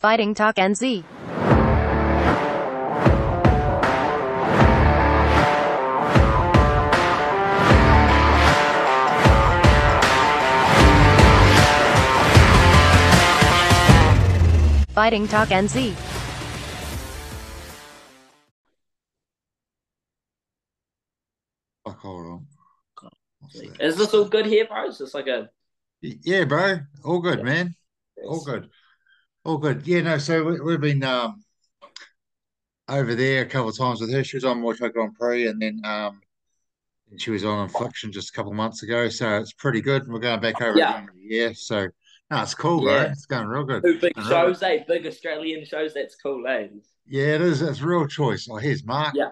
Fighting Talk NZ. Fighting Talk NZ. Fuck, hold on. What's that? Is this all good here, bro? It's just like a Yeah, bro. All good, man. All good. All good. Yeah, no, so we, we've been um over there a couple of times with her. She was on Muay Thai Grand Prix and then um she was on Infliction just a couple of months ago. So it's pretty good. We're going back over Yeah. at the end of the year. So no, it's cool, bro. Yeah. It's going real good. two big Going real shows, eh? Big Australian shows. That's cool, eh? Yeah, it is. It's real choice. Oh, here's Mark. Yeah.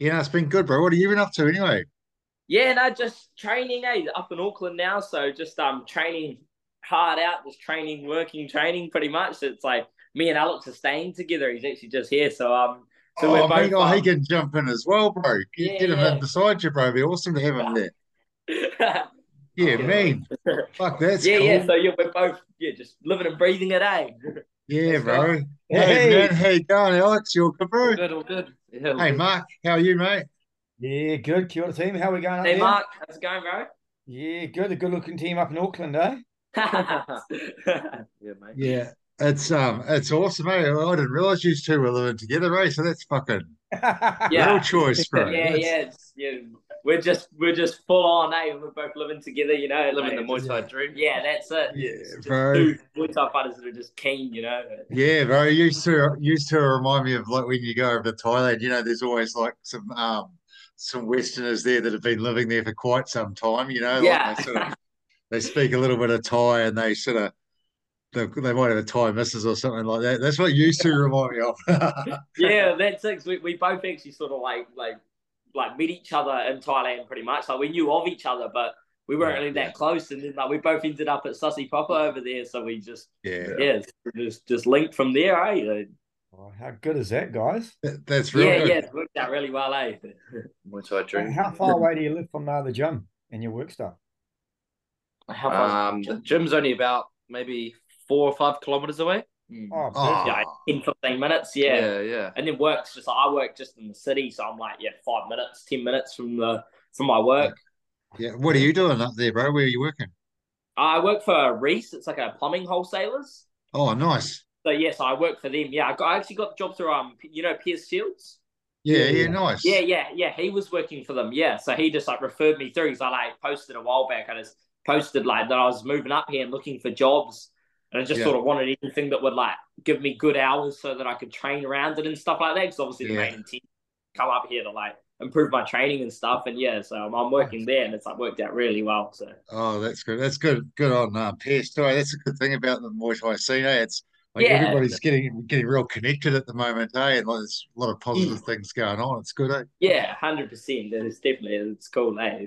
Yeah, it's been good, bro. What have you been up to anyway? Yeah, no, just training, eh? Up in Auckland now, so just um training hard out, just training, working, training, pretty much. So It's like me and Alex are staying together. He's actually just here, so um, so oh, we're both. mate, oh, he um, can jump in as well, bro. Get, Yeah, get him yeah. in beside you, bro. It'd be awesome to have him there. Yeah, Yeah. man. Fuck, that's yeah, cool. yeah. So yeah, we're both yeah, just living and breathing it, eh? Yeah, Let's bro. go. Hey, man, how you going, Alex? You all good, bro? All good, all good. Yeah, all Hey, good. Mark, how are you, mate? Yeah, good. Kia ora team. How are we going up Hey, there? Mark, how's it going, bro? Yeah, good. A good looking team up in Auckland, eh? yeah, mate. Yeah, it's um, it's awesome, mate. I didn't realize you two were living together, eh? So that's fucking Yeah. real choice, bro. Yeah, That's- yeah, it's, yeah. We're just we're just full on, eh? We're both living together, you know. Living the like, Muay Thai dream. Yeah, that's it. Yeah, It's just bro. Two Muay Thai fighters that are just keen, you know. Yeah, bro. Used to used to remind me of like when you go over to Thailand. You know, there's always like some um, some Westerners there that have been living there for quite some time. You know, like Yeah. they sort of they speak a little bit of Thai and they sort of they, they might have a Thai missus or something like that. That's what you two remind me of. yeah, that's it. 'cause We, we both actually sort of like like like met each other in Thailand pretty much. Like we knew of each other, but we weren't Yeah, really that yeah. close. And then like we both ended up at Sussy Papa over there, so we just yeah, yeah, just just linked from there, eh? Oh, how good is that, guys? that- that's real Yeah, good. yeah, it worked out really well, eh? Muay Thai dream. How far away do you live from uh, the gym and your work stuff? How far? Um, the gym's only about maybe four or five kilometers away. Oh, Oh, yeah, 10, 15 minutes, yeah. yeah, yeah. And then work's just I work just in the city, so I'm like, yeah, five minutes, ten minutes from the from my work. yeah. What are you doing up there, bro? Where are you working? I work for Reece, it's like a plumbing wholesalers. Oh, nice. So yes, I work for them. Yeah, I, got, I actually got the job through um, you know, Pierce Shields. Yeah, Yeah, yeah, yeah. nice. Yeah, yeah, yeah. He was working for them. Yeah, so he just like referred me through. So I like posted a while back. I just posted like that I was moving up here and looking for jobs, and I just Yeah. sort of wanted anything that would like give me good hours so that I could train around it and stuff like that. Because obviously the Yeah. main intent come up here to like improve my training and stuff. And yeah, so I'm, I'm working there, and it's like worked out really well. So Oh, that's good. That's good. Good on uh, Pierce too. That's a good thing about the Muay Thai scene. Eh? It's like Yeah. everybody's getting getting real connected at the moment, eh? And like, there's a lot of positive things going on. It's good, eh? yeah, hundred percent. It's definitely it's cool. Eh?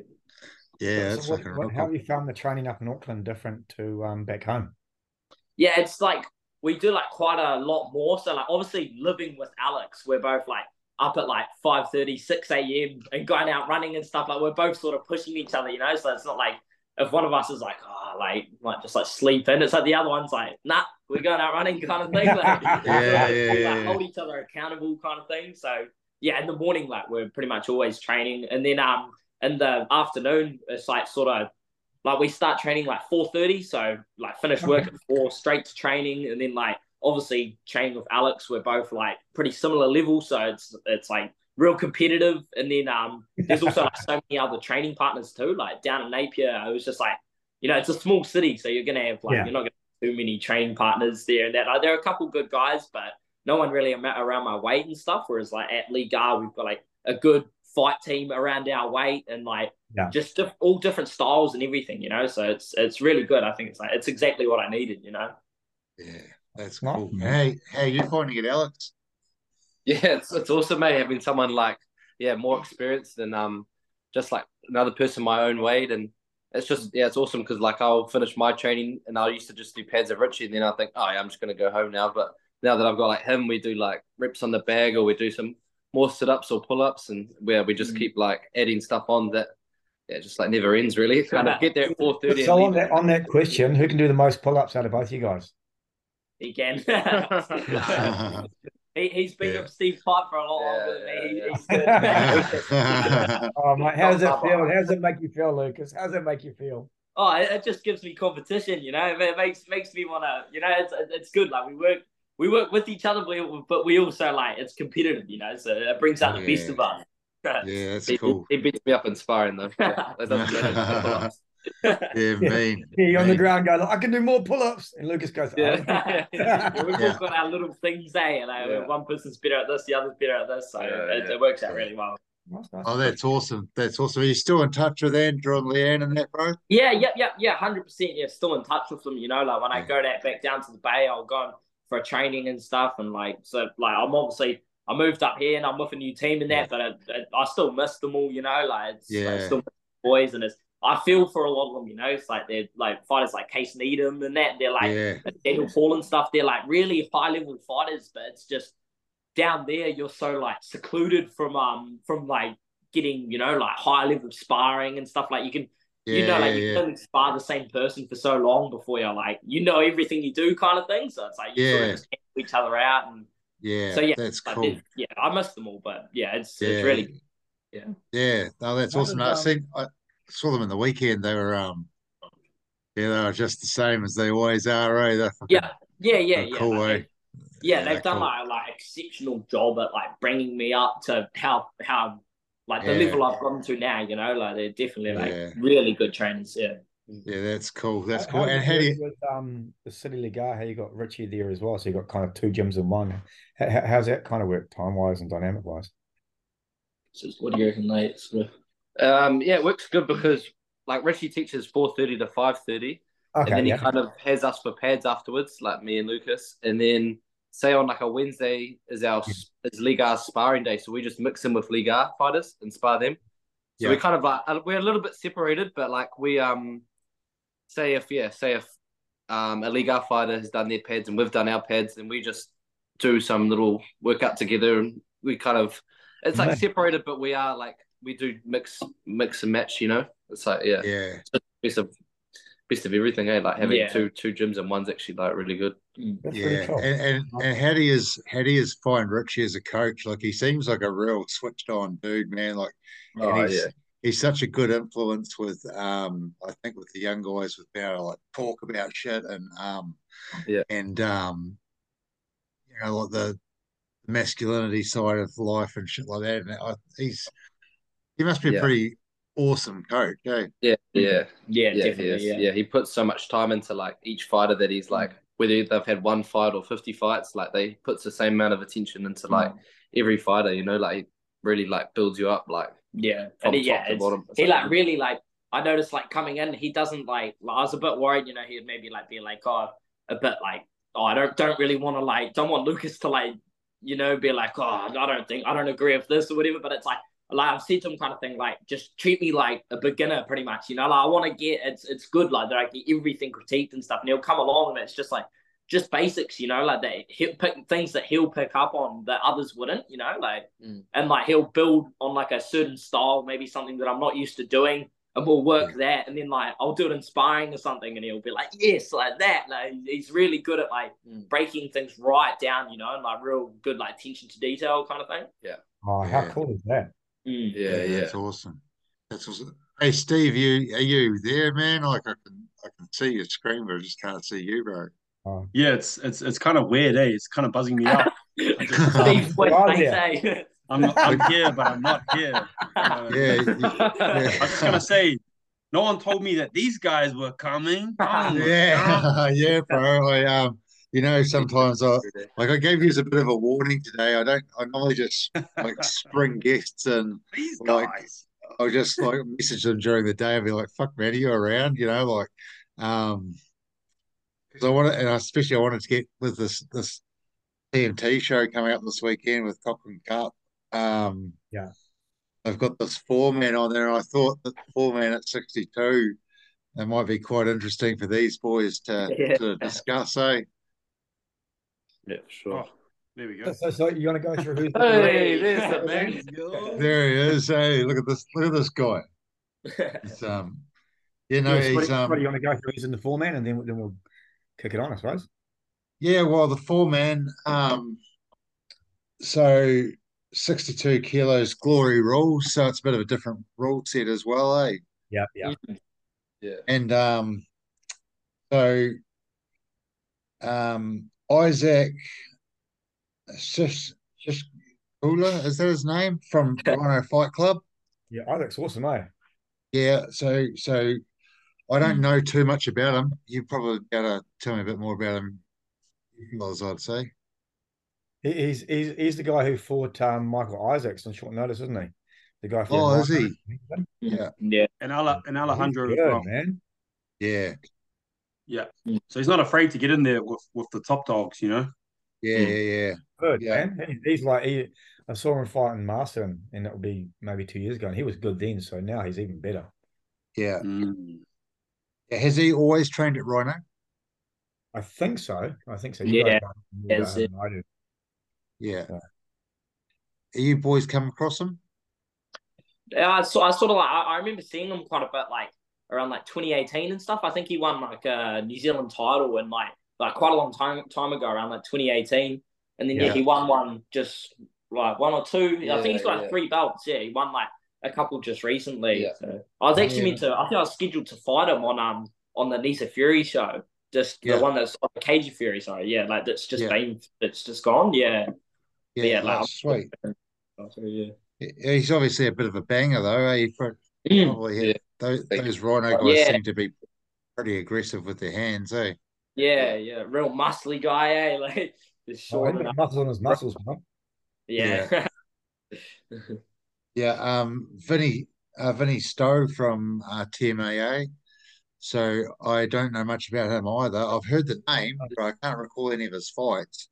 Yeah, So that's what- what- how have you found the training up in Auckland different to um, back home? Yeah, it's like we do like quite a lot more. So like obviously living with Alex, we're both like up at like 5 6 a.m. and going out running and stuff. Like we're both sort of pushing each other, you know. So it's not like if one of us is like, oh, like might just like sleep in, it's like the other one's like, nah, we're going out running kind of thing. Like, Yeah, like, yeah, yeah, like, yeah. hold each other accountable kind of thing. So yeah, in the morning, like we're pretty much always training, and then um in the afternoon, it's like sort of like we start training like four thirty, so like finish work at four, straight to training, and then like obviously training with Alex, we're both like pretty similar level, so it's it's like real competitive. And then um there's also like so many other training partners too, like down in Napier, it was just like you know it's a small city, so you're gonna have like Yeah. you're not gonna have too many training partners there and that. Like, there are a couple good guys, but no one really around my weight and stuff. Whereas like at Liga, we've got like a good fight team around our weight and like Yeah. just diff- all different styles and everything, you know. So it's it's really good. I think it's like it's exactly what I needed, you know. Yeah, that's Nice, cool. man. Hey, how you finding it, Alex? Yeah, it's it's awesome, mate, having someone like yeah, more experienced than um just like another person my own weight and it's just yeah, it's awesome because like I'll finish my training and I used to just do pads of Richie and then I think, oh yeah, I'm just gonna go home now. But now that I've got like him, we do like reps on the bag or we do some more sit ups or pull ups and where we just Mm. keep like adding stuff on that yeah, just like never ends really. Kind of get there at four thirty So on that on that question, who can do the most pull-ups out of both you guys? he can. he, he's been Yeah. with Steve Pipe for a lot Yeah, longer than me. He- yeah, He's good. Oh, mate, how does it feel? How does it make you feel, Lucas? How does it make you feel? oh, it, it just gives me competition, you know. It, it makes makes me want to, you know. It's it's good. Like we work we work with each other, we- but we also like it's competitive, you know. So it brings out the best Yeah. of us. yeah, that's He, cool. he beats me up in sparring though. Yeah, that doesn't. Yeah, mean. He on the mean. ground going, I can do more pull-ups. And Lucas goes, oh. Yeah. yeah, we've Yeah. all got our little things there. You know, Yeah. one person's better at this, the other's better at this, so Yeah, it, yeah. it works out really well. Nice, nice. Oh, that's awesome. That's awesome. Are you still in touch with Andrew and Leanne and that, bro? Yeah, yeah, yeah, yeah, hundred percent. Yeah, still in touch with them. You know, like when I go that back down to the bay, I'll go for training and stuff, and like so, like I'm obviously I moved up here and I'm with a new team and that, but I, I still miss them all. You know, like it's, Yeah. still boys, and it's I feel for a lot of them. You know, it's like they're like fighters like Case Needham and that. They're like yeah, Daniel Paul and stuff. They're like really high level fighters, but it's just down there you're so like secluded from um from like getting you know like high level sparring and stuff like you can yeah, you know, like yeah, you yeah. can only spar the same person for so long before you're like, you know everything you do kind of thing. So it's like you sort Yeah. of just help each other out and Yeah, So, yeah, that's like, cool. it- yeah, I miss them all, but yeah, it's Yeah, it's really yeah. yeah. No, that's How awesome. does, I um, seen, I saw them in the weekend. They were, um, yeah, they were just the same as they always are. Eh? They're fucking- yeah, yeah, yeah, yeah. cool, like, eh? they- yeah, they're they've done cool. like like exceptional job at like bringing me up to how how like the Yeah. level I've gone to now. You know, like they're definitely like Yeah. really good trainers. Yeah. Yeah, that's cool. That's How- cool. how's And it how do you? with um the City Liga? How you got Richie there as well? So you got kind of two gyms in one. How, how- how's that kind of work time wise and dynamic wise? So what do you reckon, mate? Sort of- Um, yeah, it works good because like Richie teaches four thirty to five thirty, Okay, and then yeah. he kind of has us for pads afterwards, like me and Lucas. And then say on like a Wednesday is our is Liga sparring day, so we just mix in with Liga fighters and spar them. So Yeah. we kind of like we're a little bit separated, but like we um say if yeah say if um a Liga fighter has done their pads and we've done our pads, then we just do some little workout together, and we kind of it's like Nice. separated, but we are like we do mix mix and match, you know. It's like yeah, Yeah, best of best of everything, eh? Like having Yeah. two two gyms and one's actually like really good. That's yeah. cool. And, and and how do you how do you find Richie as a coach? Like he seems like a real switched on dude, man. Like Oh, and he's, he's such a good influence with um I think with the young guys with being able to like talk about shit and um Yeah. and um you know like the masculinity side of life and shit like that. And I, he's he must be a Yeah. pretty awesome coach, eh? Yeah, yeah. Yeah, yeah, definitely. is. Yeah. yeah, he puts so much time into like each fighter that he's like whether they've had one fight or fifty fights, like they puts the same amount of attention into like mm. every fighter. You know, like really like builds you up. Like Yeah, and he, yeah. He like- like really like. I noticed like coming in, he doesn't like. like I was a bit worried, you know. He'd maybe like be like, oh, a bit like, oh, I don't don't really want to like, don't want Lucas to like, you know, be like, oh, I don't think I don't agree with this or whatever. But it's like, like I've said to him kind of thing, like just treat me like a beginner, pretty much. You know, like I want to get it's it's good like that I get everything critiqued and stuff, and he'll come along and it's just like just basics, you know, like that he'll pick things that he'll pick up on that others wouldn't, you know, like Mm. and like he'll build on like a certain style, maybe something that I'm not used to doing, and we'll work that, and then like I'll do it inspiring or something, and he'll be like, yes, like that. Like he's really good at like Mm. breaking things right down, you know, and like real good like attention to detail kind of thing. Yeah. Oh, how Yeah. cool is that? Mm. yeah, yeah. That's awesome. That's awesome. Hey Steve, you are you there, man? Like I can I can see your screen, but I just can't see you, bro. Oh, Yeah, it's it's it's kind of weird, eh? It's kind of buzzing me up. Steve's voice Wow, makes, yeah. eh? I'm I'm here, but I'm not here. Uh, Yeah, you- I was just gonna say, no one told me that these guys were coming. Oh. Yeah, yeah, bro. I um, you know, sometimes I like I gave you a bit of a warning today. I don't. I normally just like spring guests, and These Like- guys. I'll just like message them during the day and be like, "Fuck, man, are you around?" You know, like, um, because I want to, and especially I wanted to get with this this TMT show coming up this weekend with Karp Kun Cup. Um, Yeah. I've got this four man on there, and I thought that four man at sixty two. That might be quite interesting for these boys to Yeah. to discuss, eh? Yeah, sure. Oh, there we go. so, so you want to go through who's Hey, there's the man. There he is. Hey, look at this! Look at this guy. He's, um, you know, Yes, what, he's what um, do you want to go through who's in the four man and then then we'll kick it on, I suppose. Yeah, well, the four man, um, so 62 kilos glory rules, so it's a bit of a different rule set as well, eh? Yeah, yeah. Yeah. And um, so um, Isaac Shish Shish Kula, is that his name from Rhino Fight Club? Yeah, Isaac's awesome, eh? Yeah, so so I don't know too much about him. You probably gotta tell me a bit more about him, Well, as I'd say. He's he's he's the guy who fought um, Michael Isaacs on short notice, isn't he? The guy. Oh, is he? Yeah, Yeah. And, Ale- and Alejandro He's as good, well. man. yeah, Yeah. Mm. So he's not afraid to get in there with, with the top dogs, you know? yeah, Mm. yeah, yeah. Good, Yeah. man. He- he's like he. I saw him fighting Master, and that would be maybe two years ago, and he was good then. So now he's even better. yeah. Mm. Has he always trained at Rhino? I think so. I think so. You Yeah, guys know more yes, about I do. Yeah. Yeah. Are you boys come across him? Yeah, I, so, I sort of like I, I remember seeing him quite a bit like around like 2018 and stuff. I think he won like a New Zealand title and like like quite a long time time ago, around like 2018. And then yeah, Yeah. he won one just like one or two. I think he's got like yeah. three belts. Yeah, he won like a couple just recently. Yeah. So I was actually Yeah. meant to. I think I was scheduled to fight him on um on the Nisa Fury show. Just Yeah. the one that's on the Cagey Fury. Sorry, yeah, like that's just Yeah. been it's just gone. Yeah, Yeah, yeah, like, sweet. So, yeah. He's obviously a bit of a banger though. Eh? Pro- Mm. Probably Yeah. those, those Rhino guys Yeah. seem to be pretty aggressive with their hands, eh? Yeah, yeah, real muscly guy, eh? Like just Oh, short he's enough. muscles on his muscles, man. Yeah. Yeah, um, Vinny, uh, Vinny Stowe from uh, TMAA. So I don't know much about him either. I've heard the name, but I can't recall any of his fights.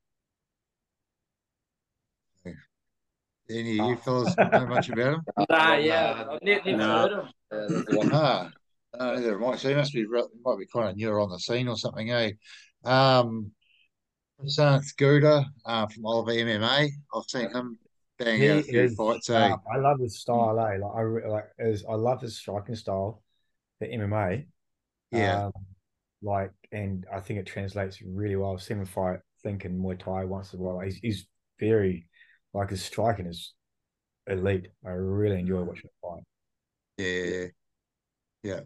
Any of you fellas know much about him? nah, yeah, I've ne- never Nah. heard him. Yeah, that's. Ah, no, neither might. So he must be re- might be kind of newer on the scene or something, eh? Um, Prasant Gouda uh, from Oliver MMA. I've seen him bang He out a few is. fights, eh? uh, I love his style, eh? Like I re- like is I love his striking style, the MMA. Yeah, Um, like, and I think it translates really well. I've seen him fight, think in Muay Thai once in a while. He's, he's very, like, his striking is elite. I really enjoy watching him fight. yeah, yeah.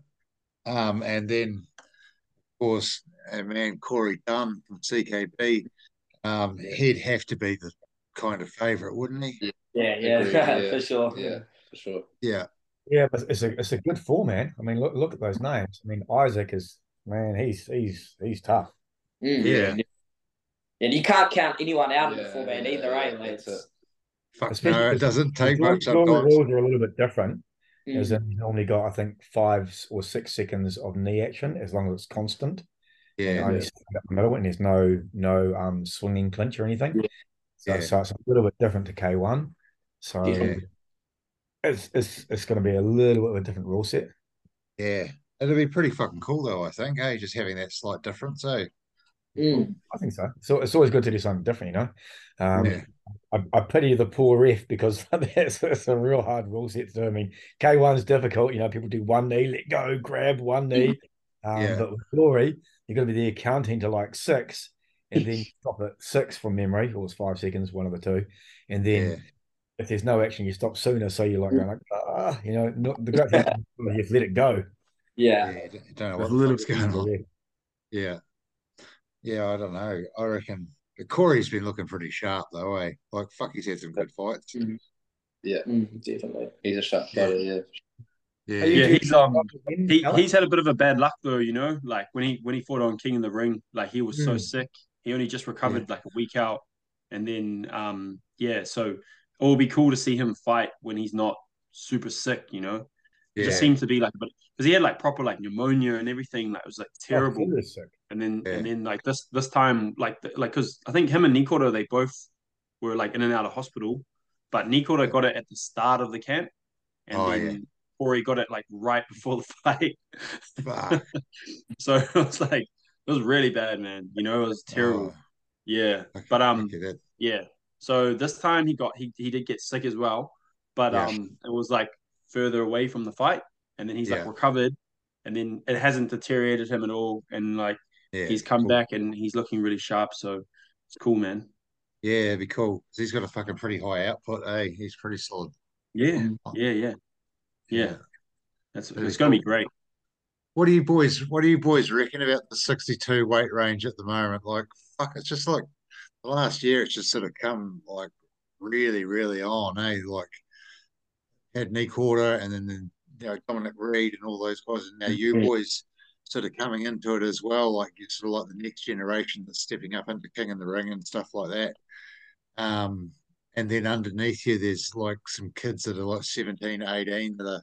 Um, and then of course, a man Corey Dunn from CKB. Um, he'd have to be the kind of favourite, wouldn't he? Yeah, yeah, Agreed, yeah. for sure. Yeah, for sure. Yeah, Yeah, but it's a it's a good four man. I mean, look look at those names. I mean, Isaac is man. He's he's he's tough. Mm. Yeah. And you can't count anyone out Yeah, before man yeah, either, yeah, eh? Like, that's it. Fuck Especially no, it doesn't take much rule- sometimes. rules are a little bit different. mm. As in, you normally got I think five or six seconds of knee action as long as it's constant. And Yeah, only stand up the middle, and there's no no um swinging clinch or anything. Yeah. So, Yeah. so it's a little bit different to K one. So Yeah. it's it's it's going to be a little bit of a different rule set. yeah. It'll be pretty fucking cool though, I think, Hey, Just having that slight difference, eh? Mm. I think so. So it's always good to do something different, you know. Um, Yeah. I, I pity the poor ref because that's it's a real hard rule set to do. I mean, K one's difficult. You know, people do one knee, let go, grab one knee. Um, Yeah. But with glory, you're going to be there counting to like six, and then stop at six from memory, or it's five seconds, one of the two, and then. Yeah. If there's no action, you stop sooner. So you're like going like, ah, you know, not, the great thing is you just let it go. Yeah. Yeah, you don't know There's what the little- fuck's going on. Yeah. Yeah, I don't know. I reckon Corey's been looking pretty sharp though, eh? Like fuck he's had some good fights. Yeah, Mm, definitely. he's a sharp fighter. Yeah, Yeah. Yeah, he's um he, he's had a bit of a bad luck though, you know. Like when he when he fought on King in the Ring, like he was so Mm. sick. He only just recovered like a week out, and then um yeah, so it will be cool to see him fight when he's not super sick, you know. It Yeah. just seems to be like, but because he had like proper like pneumonia and everything, like it was like Oh, terrible. he was sick. And then Yeah. and then like this this time like the, like because I think him and Nikoro they both were like in and out of hospital, but Nikoro got it at the start of the camp, and Oh, then yeah. Corey got it like right before the fight. So it was like it was really bad, man. You know, it was terrible. Oh, Yeah, okay, but um, yeah. So this time he got he he did get sick as well, but Yeah. um, it was like further away from the fight, and then he's Yeah. like recovered, and then it hasn't deteriorated him at all, and like Yeah, he's come cool. back and he's looking really sharp. So it's cool, man. Yeah, it'd be cool. 'Cause He's got a fucking pretty high output. Eh, he's pretty solid. Yeah, yeah, yeah, yeah. That's That'd it's be gonna be great. What do you boys? What do you boys reckon about the sixty-two weight range at the moment? Like, fuck, it's just like the last year. It's just sort of come like really, really on. Eh, like had knee quarter and then, then you know Dominic Reed and all those guys, and now you Mhm. boys sort of coming into it as well. Like you're sort of like the next generation that's stepping up into King in the Ring and stuff like that. Um, and then underneath you, there's like some kids that are like 17, 18 that are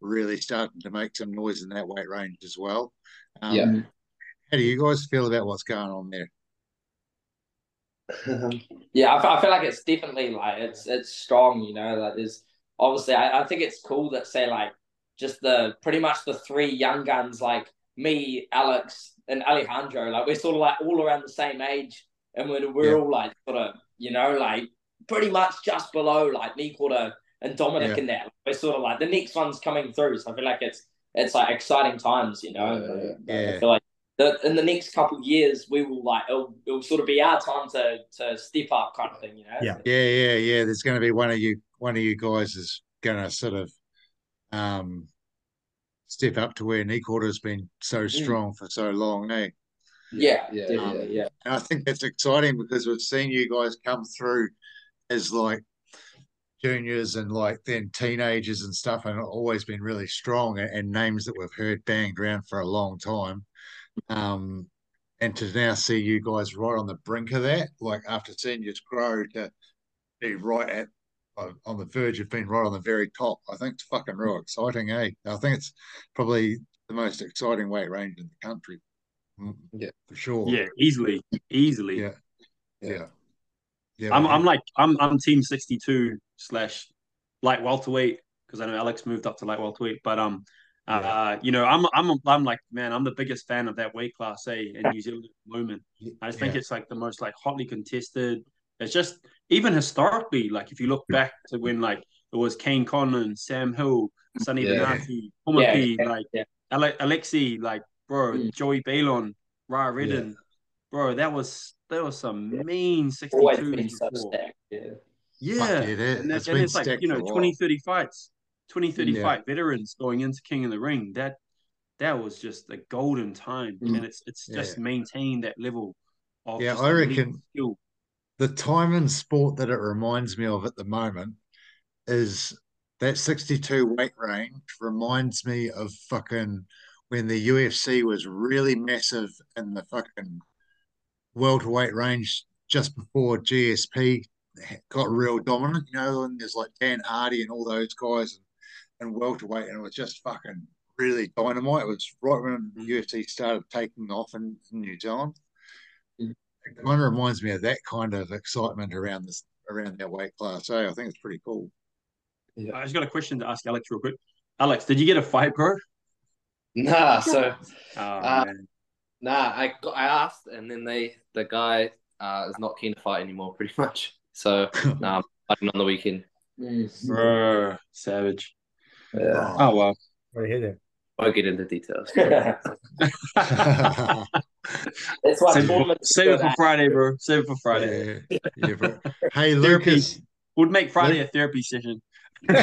really starting to make some noise in that weight range as well. Um, Yeah. How do you guys feel about what's going on there? yeah, I, I feel like it's definitely like it's it's strong, you know. Like there's obviously, I, I think it's cool that say like just the pretty much the three young guns like me, Alex, and Alejandro. Like we're sort of like all around the same age, and we're we're Yeah. all like sort of you know like pretty much just below like Nick Quarter and Dominic Yeah. in that. We're sort of like the next one's coming through, so I feel like it's it's like exciting times, you know. Yeah, yeah. I feel like the, in the next couple of years, we will like it'll, it'll sort of be our time to to step up, kind of thing, you know. Yeah. Yeah, yeah, yeah. There's going to be one of you, one of you guys is going to sort of um, step up to where Nick Order's been so strong for so long, eh? yeah, Yeah, definitely, yeah. And I think that's exciting because we've seen you guys come through as like juniors and like then teenagers and stuff, and always been really strong and, and names that we've heard banged around for a long time. Um, and to now see you guys right on the brink of that, like after seeing you grow to be right at on on the verge of being right on the very top, I think it's fucking real exciting, eh? I think it's probably the most exciting weight range in the country. Mm, Yeah. for sure. Yeah, easily, easily. Yeah. Yeah. Yeah. I'm I'm like I'm I'm team 62 slash light welterweight because I know Alex moved up to light welterweight, but um. Uh, you know, I'm I'm I'm like man, I'm the biggest fan of that weight class, eh, in New Zealand at the moment. I just think yeah. it's like the most like hotly contested. It's just even historically, like if you look back to when like it was Kane Conlon, Sam Hill, Sonny Yeah. Benati, Pumapi, Yeah, like yeah. Ale- Alexi, like bro, Mm. Joey Balon, Ra Redden, bro, that was that was some mean Always 62s been so before. stacked. Yeah. Yeah, Fuck yeah, that- and, that, it's and been it's like stacked you know a 20, 30 fights, 20, 30 Yeah. fight veterans going into King of the Ring. That that was just a golden time, Mm. and it's it's just Yeah. maintained that level of Yeah, I elite reckon- skill. The time in sport that it reminds me of at the moment is that 62 weight range reminds me of fucking when the UFC was really massive in the fucking welterweight range just before GSP got real dominant, you know, and there's like Dan Hardy and all those guys and, and welterweight, and it was just fucking really dynamite. It was right when mm. the UFC started taking off in, in New Zealand. It kind of reminds me of that kind of excitement around this around that weight class. So I think it's pretty cool. I just got a question to ask Alex real quick. Alex, did you get a fight, bro? Nah, so Oh, Uh, nah, I got, I asked, and then they the guy uh, is not keen to fight anymore, pretty much. So nah, I'm fighting on the weekend. Bro, savage. Yeah, Oh well. I hear that. Won't get into details. That's why Save it, for, save it go for Friday, bro. Save it for Friday. yeah, yeah, bro. Hey, Therapy. Lucas. We'll make Friday a therapy session. you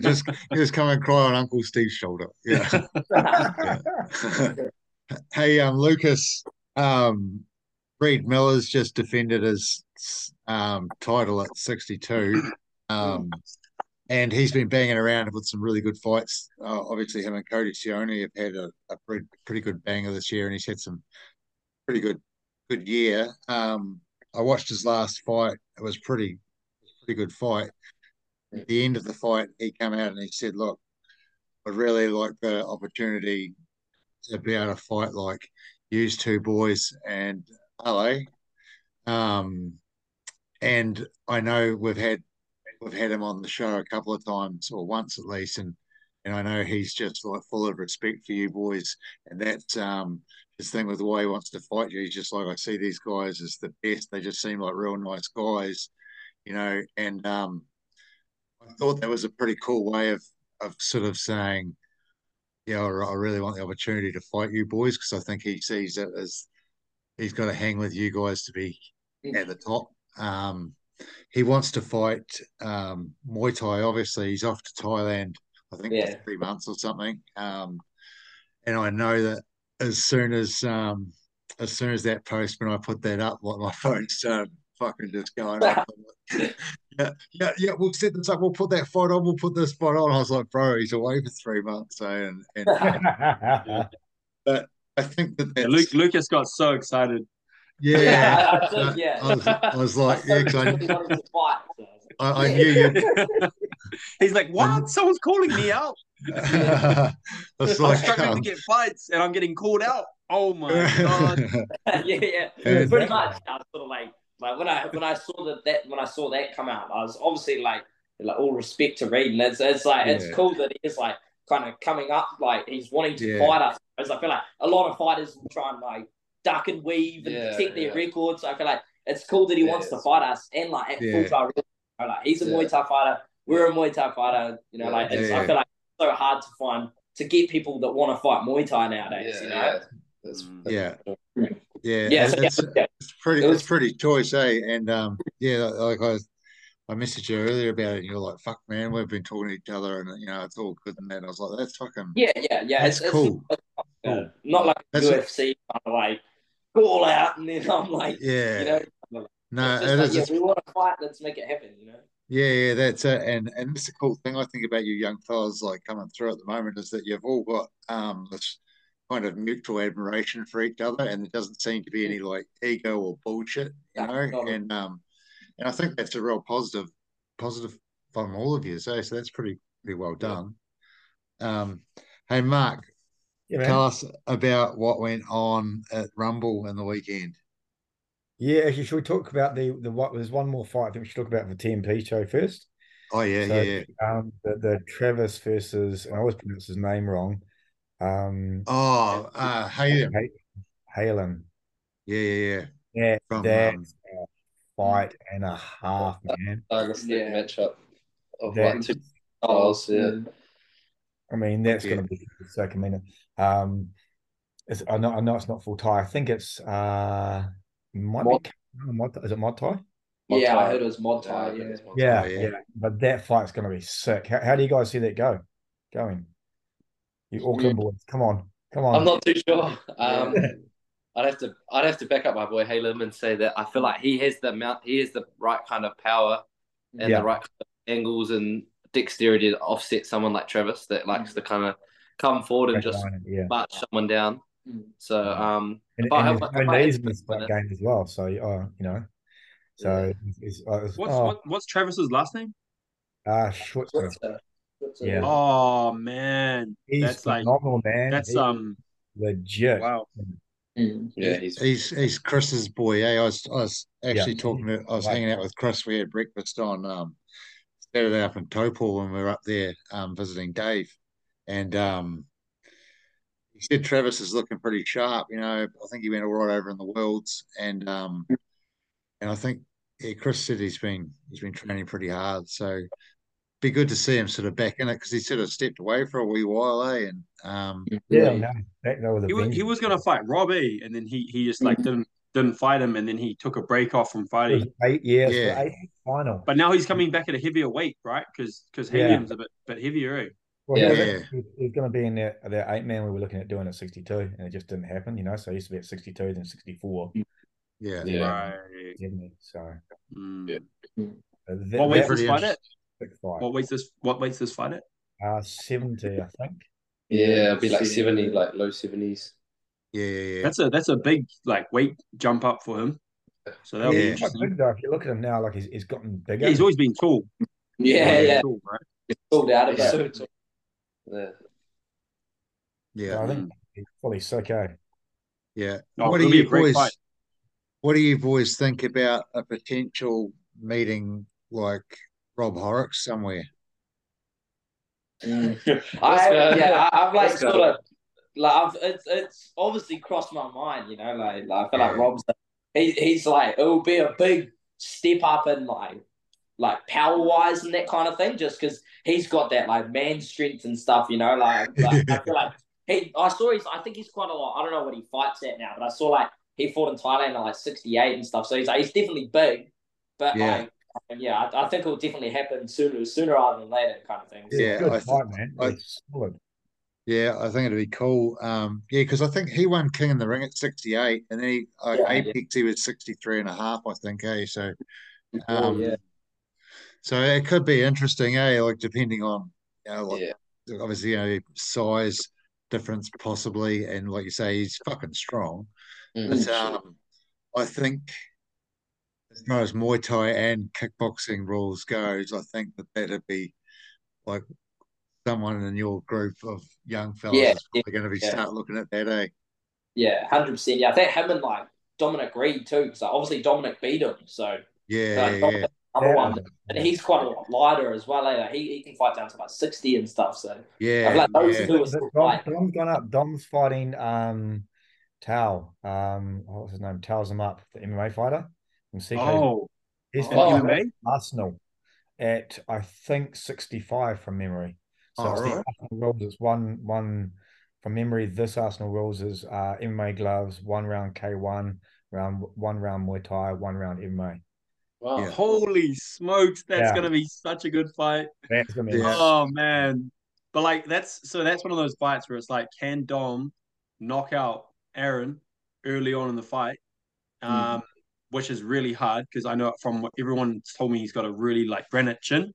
just you just come and cry on Uncle Steve's shoulder. Yeah. yeah. hey, um, Lucas. Um, Reed Miller's just defended his um title at sixty-two. Um, and he's been banging around with some really good fights. Uh, obviously, him and Cody Cioni have had a, a pretty, good banger this year, and he's had some pretty good good year. Um, I watched his last fight; it was pretty pretty good fight. At the end of the fight, he came out and he said, "Look, I really like the opportunity to be able to fight like use two boys and LA." Um, and I know we've had we've had him on the show a couple of times or once at least, and and I know he's just like full of respect for you boys, and that's um his thing with the way he wants to fight you. He's just like I see these guys as the best. They just seem like real nice guys, you know. And um, I thought that was a pretty cool way of of sort of saying, yeah, I, I really want the opportunity to fight you boys because I think he sees it as he's got to hang with you guys to be at the top. Um, he wants to fight um, Muay Thai. Obviously, he's off to Thailand. I think Yeah. three months or something. Um, and I know that as soon as um, as soon as that post when I put that up, like my phone started fucking just going up. yeah, yeah, yeah. We'll set this up. We'll put that fight on. We'll put this fight on. I was like, bro, he's away for three months, so and, and I think that Yeah, Luke, Lucas got so excited. Yeah, I think, yeah. I was, I was like, yeah, 'cause I, Really wanted to fight, so. I, I knew you. He's like, "What? Someone's calling me out. it's I'm struggling um, to get fights, and I'm getting called out. Oh my god!" yeah, yeah. Yeah. Pretty much. I was sort of like, like when I when I saw that, that when I saw that come out, I was obviously like, like all respect to Reed, and it's it's like it's cool that he's like kind of coming up, like he's wanting to Yeah. fight us. Because I feel like a lot of fighters will try and like duck and weave and Yeah, protect their yeah. records. I feel like it's cool that he Yeah, wants to fight us and like at Yeah. full time. Like he's a Yeah. Muay Thai fighter, we're a Muay Thai fighter. You know, Yeah. like it's, Yeah. I feel like it's so hard to find to get people that want to fight Muay Thai nowadays. Yeah, you know. yeah. That's, that's Yeah. cool. yeah, Yeah, it's, so, it's, yeah. it's pretty, It was- it's pretty choice, eh? And um, yeah, like I, I messaged you earlier about it, and you're like, "Fuck, man, we've been talking to each other, and you know, it's all good." And that, I was like, "That's fucking, Yeah, yeah, yeah. That's it's, cool. It's, uh, not like That's a- UFC kind of like all out, and then I'm like, yeah." you know, no, it's it like, is. yeah, It's we want to fight. Let's make it happen. You know. Yeah, yeah, that's it. And and that's the cool thing I think about you young fellas like coming through at the moment is that you've all got um this kind of mutual admiration for each other and there doesn't seem to be any like ego or bullshit, you know? at And um and I think that's a real positive positive from all of you. So so that's pretty pretty well done. Um hey Mark, Yeah, man. tell us about what went on at Rumble in the weekend. Yeah, actually, should we talk about the the what? There's one more fight. I think we should talk about the TMT show first. Oh yeah, So, yeah, yeah. Um, the, the Travis versus, I always pronounce his name wrong. Um, Oh, uh hey, Hay- Halen. yeah, yeah, yeah. Yeah, From, that's um, a fight and a half, man. Dynastic Yeah. matchup of That- like two styles. Yeah. I mean, that's Yeah. going to be the second minute. Um, it's, I know, I know it's not full Thai. I think it's uh, might Mod- be mod, is it mod Thai? Mod yeah, I heard it was mod Yeah, I Thai. think Yeah. Mod Yeah, Thai. yeah. yeah. But that fight's going to be sick. How, how do you guys see that go? Going, you Auckland boys, come on, come on. I'm not too sure. Um, I'd have to I'd have to back up my boy Halem and say that I feel like he has the amount he has the right kind of power and Yeah. the right kind of angles and dexterity to offset someone like Travis that likes to kind of come forward and just yeah. march someone down. Mm. So um, And, if I and have- there's no I had knees to in this game as well. So, uh, you know, so it's, uh, it's, What's oh, what, what's Travis's last name? uh, Schwarzer. What's, uh, what's, uh, Yeah. Oh man, He's that's like phenomenal, man. that's He's um legit. wow. mm. yeah, he's He's he's Chris's boy. Eh? I was I was actually Yeah. talking to I was Right. hanging out with Chris. We had breakfast on um Saturday up in Topol when we were up there um visiting Dave, and um he said Travis is looking pretty sharp. You know, I think he went all right over in the worlds, and um and I think yeah, Chris said he's been he's been training pretty hard. So be good to see him sort of back in it because he sort of stepped away for a wee while, eh? And um Yeah, no, back there with He was, he was gonna fight Robbie, and then he he just like didn't didn't fight him, and then he took a break off from fighting. eight years Yeah. eight final. But now he's coming back at a heavier weight, right? Because because Yeah. Helium's a bit bit heavier. Eh? Well, Yeah. he was, Yeah. he he going to be in that that eight man we were looking at doing at sixty two, and it just didn't happen. You know, so he used to be at sixty two, then sixty four, yeah, Yeah. Right. So Mm. Yeah. that, What weight's that this fight at? What weights this? What weights this fight at? Uh, seventy, I think. yeah, it'd be like seventy, like low seventies. Yeah, yeah, yeah. That's a that's a big like weight jump up for him. So that'll Yeah. be He's quite interesting. big though. If you look at him now, like he's, he's gotten bigger. Yeah, he's always been tall. Yeah, yeah. Tall, right? Pulled out of Yeah. it. Yeah. yeah. I think he's fully sick. Eh? Yeah. Oh, what do it'll you boys? fight. What do you boys think about a potential meeting like Rob Horrocks somewhere? I, yeah, I, I've like sort of like I've, it's it's obviously crossed my mind, you know, like, like I feel like Rob's he, he's like it will be a big step up in like like power wise and that kind of thing, just because he's got that like man strength and stuff, you know. Like, like I feel like he, I saw he's, I think he's quite a lot. I don't know what he fights at now, but I saw like he fought in Thailand at like 68 and stuff. So he's like, he's definitely big, but Yeah. like, um, yeah, I, I think it will definitely happen sooner, sooner rather than later, kind of thing. Yeah, good I fight, man. I- solid. Yeah, I think it'd be cool. Um, yeah, because I think he won King in the Ring at 68, and then he Yeah, yeah. Apex he was 63 and a half, I think, eh? So um yeah. so it could be interesting, eh? Like depending on you know, like, Yeah. obviously, you know, size difference possibly, and like you say, he's fucking strong. Mm. But um I think as far as Muay Thai and kickboxing rules goes, I think that that'd be like someone in your group of young fellas Yeah, is probably going to be yeah. start looking at that, eh? Yeah, hundred percent. Yeah, I think him and like Dominic Reed too, because obviously Dominic beat him. So Yeah, like, yeah, yeah. Dominic, other one, and he's quite a lot lighter as well. Eh? Like, he he can fight down to like sixty and stuff. So I Yeah, like those yeah. two are Dom, still fight. Dom's gone up. Dom's fighting um Tao. Um what's his name? Tao's him up, the MMA fighter from CK. Oh, He's oh, fighting MMA? Arsenal at I think 65 from memory. So Oh, it's the right. Arsenal rules. It's one one from memory. This Arsenal rules is uh MMA gloves, one round K1, round one round Muay Thai, one round MMA. Wow. Yeah. holy smokes! That's Yeah. gonna be such a good fight. That's gonna be Yeah. Oh man, but like that's so that's one of those fights where it's like, can Dom knock out Aaron early on in the fight? Um, which is really hard because I know from what everyone's told me he's got a really like granite chin,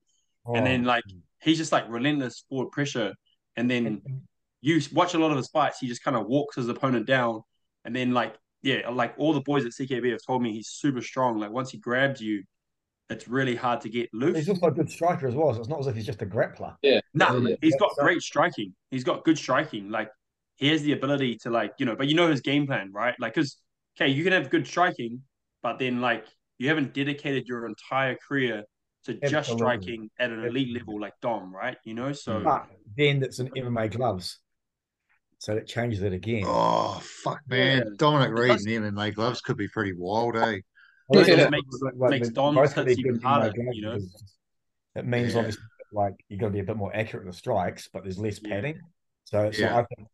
and then Oh. like he's just like relentless forward pressure, and then you watch a lot of his fights, he just kind of walks his opponent down, and then like yeah, like all the boys at CKB have told me he's super strong. Like once he grabs you, it's really hard to get loose. He's also a good striker as well. So it's not as if he's just a grappler. Yeah. No, Yeah. he's got great striking. He's got good striking. Like he has the ability to like you know, but you know his game plan, right? Like because okay, you can have good striking, but then like you haven't dedicated your entire career to just Absolutely. striking at an elite level like Dom, right? You know, so But then that's an MMA gloves. So that changes it again. Oh fuck, man! Yeah. Dominic Reed Because- in MMA gloves could be pretty wild, eh? Well, Yeah. it's- Makes- like, makes Dom's both hits even harder, gloves you know? It means Yeah. obviously like you got to be a bit more accurate with the strikes, but there's less Yeah. padding. So, so Yeah. I think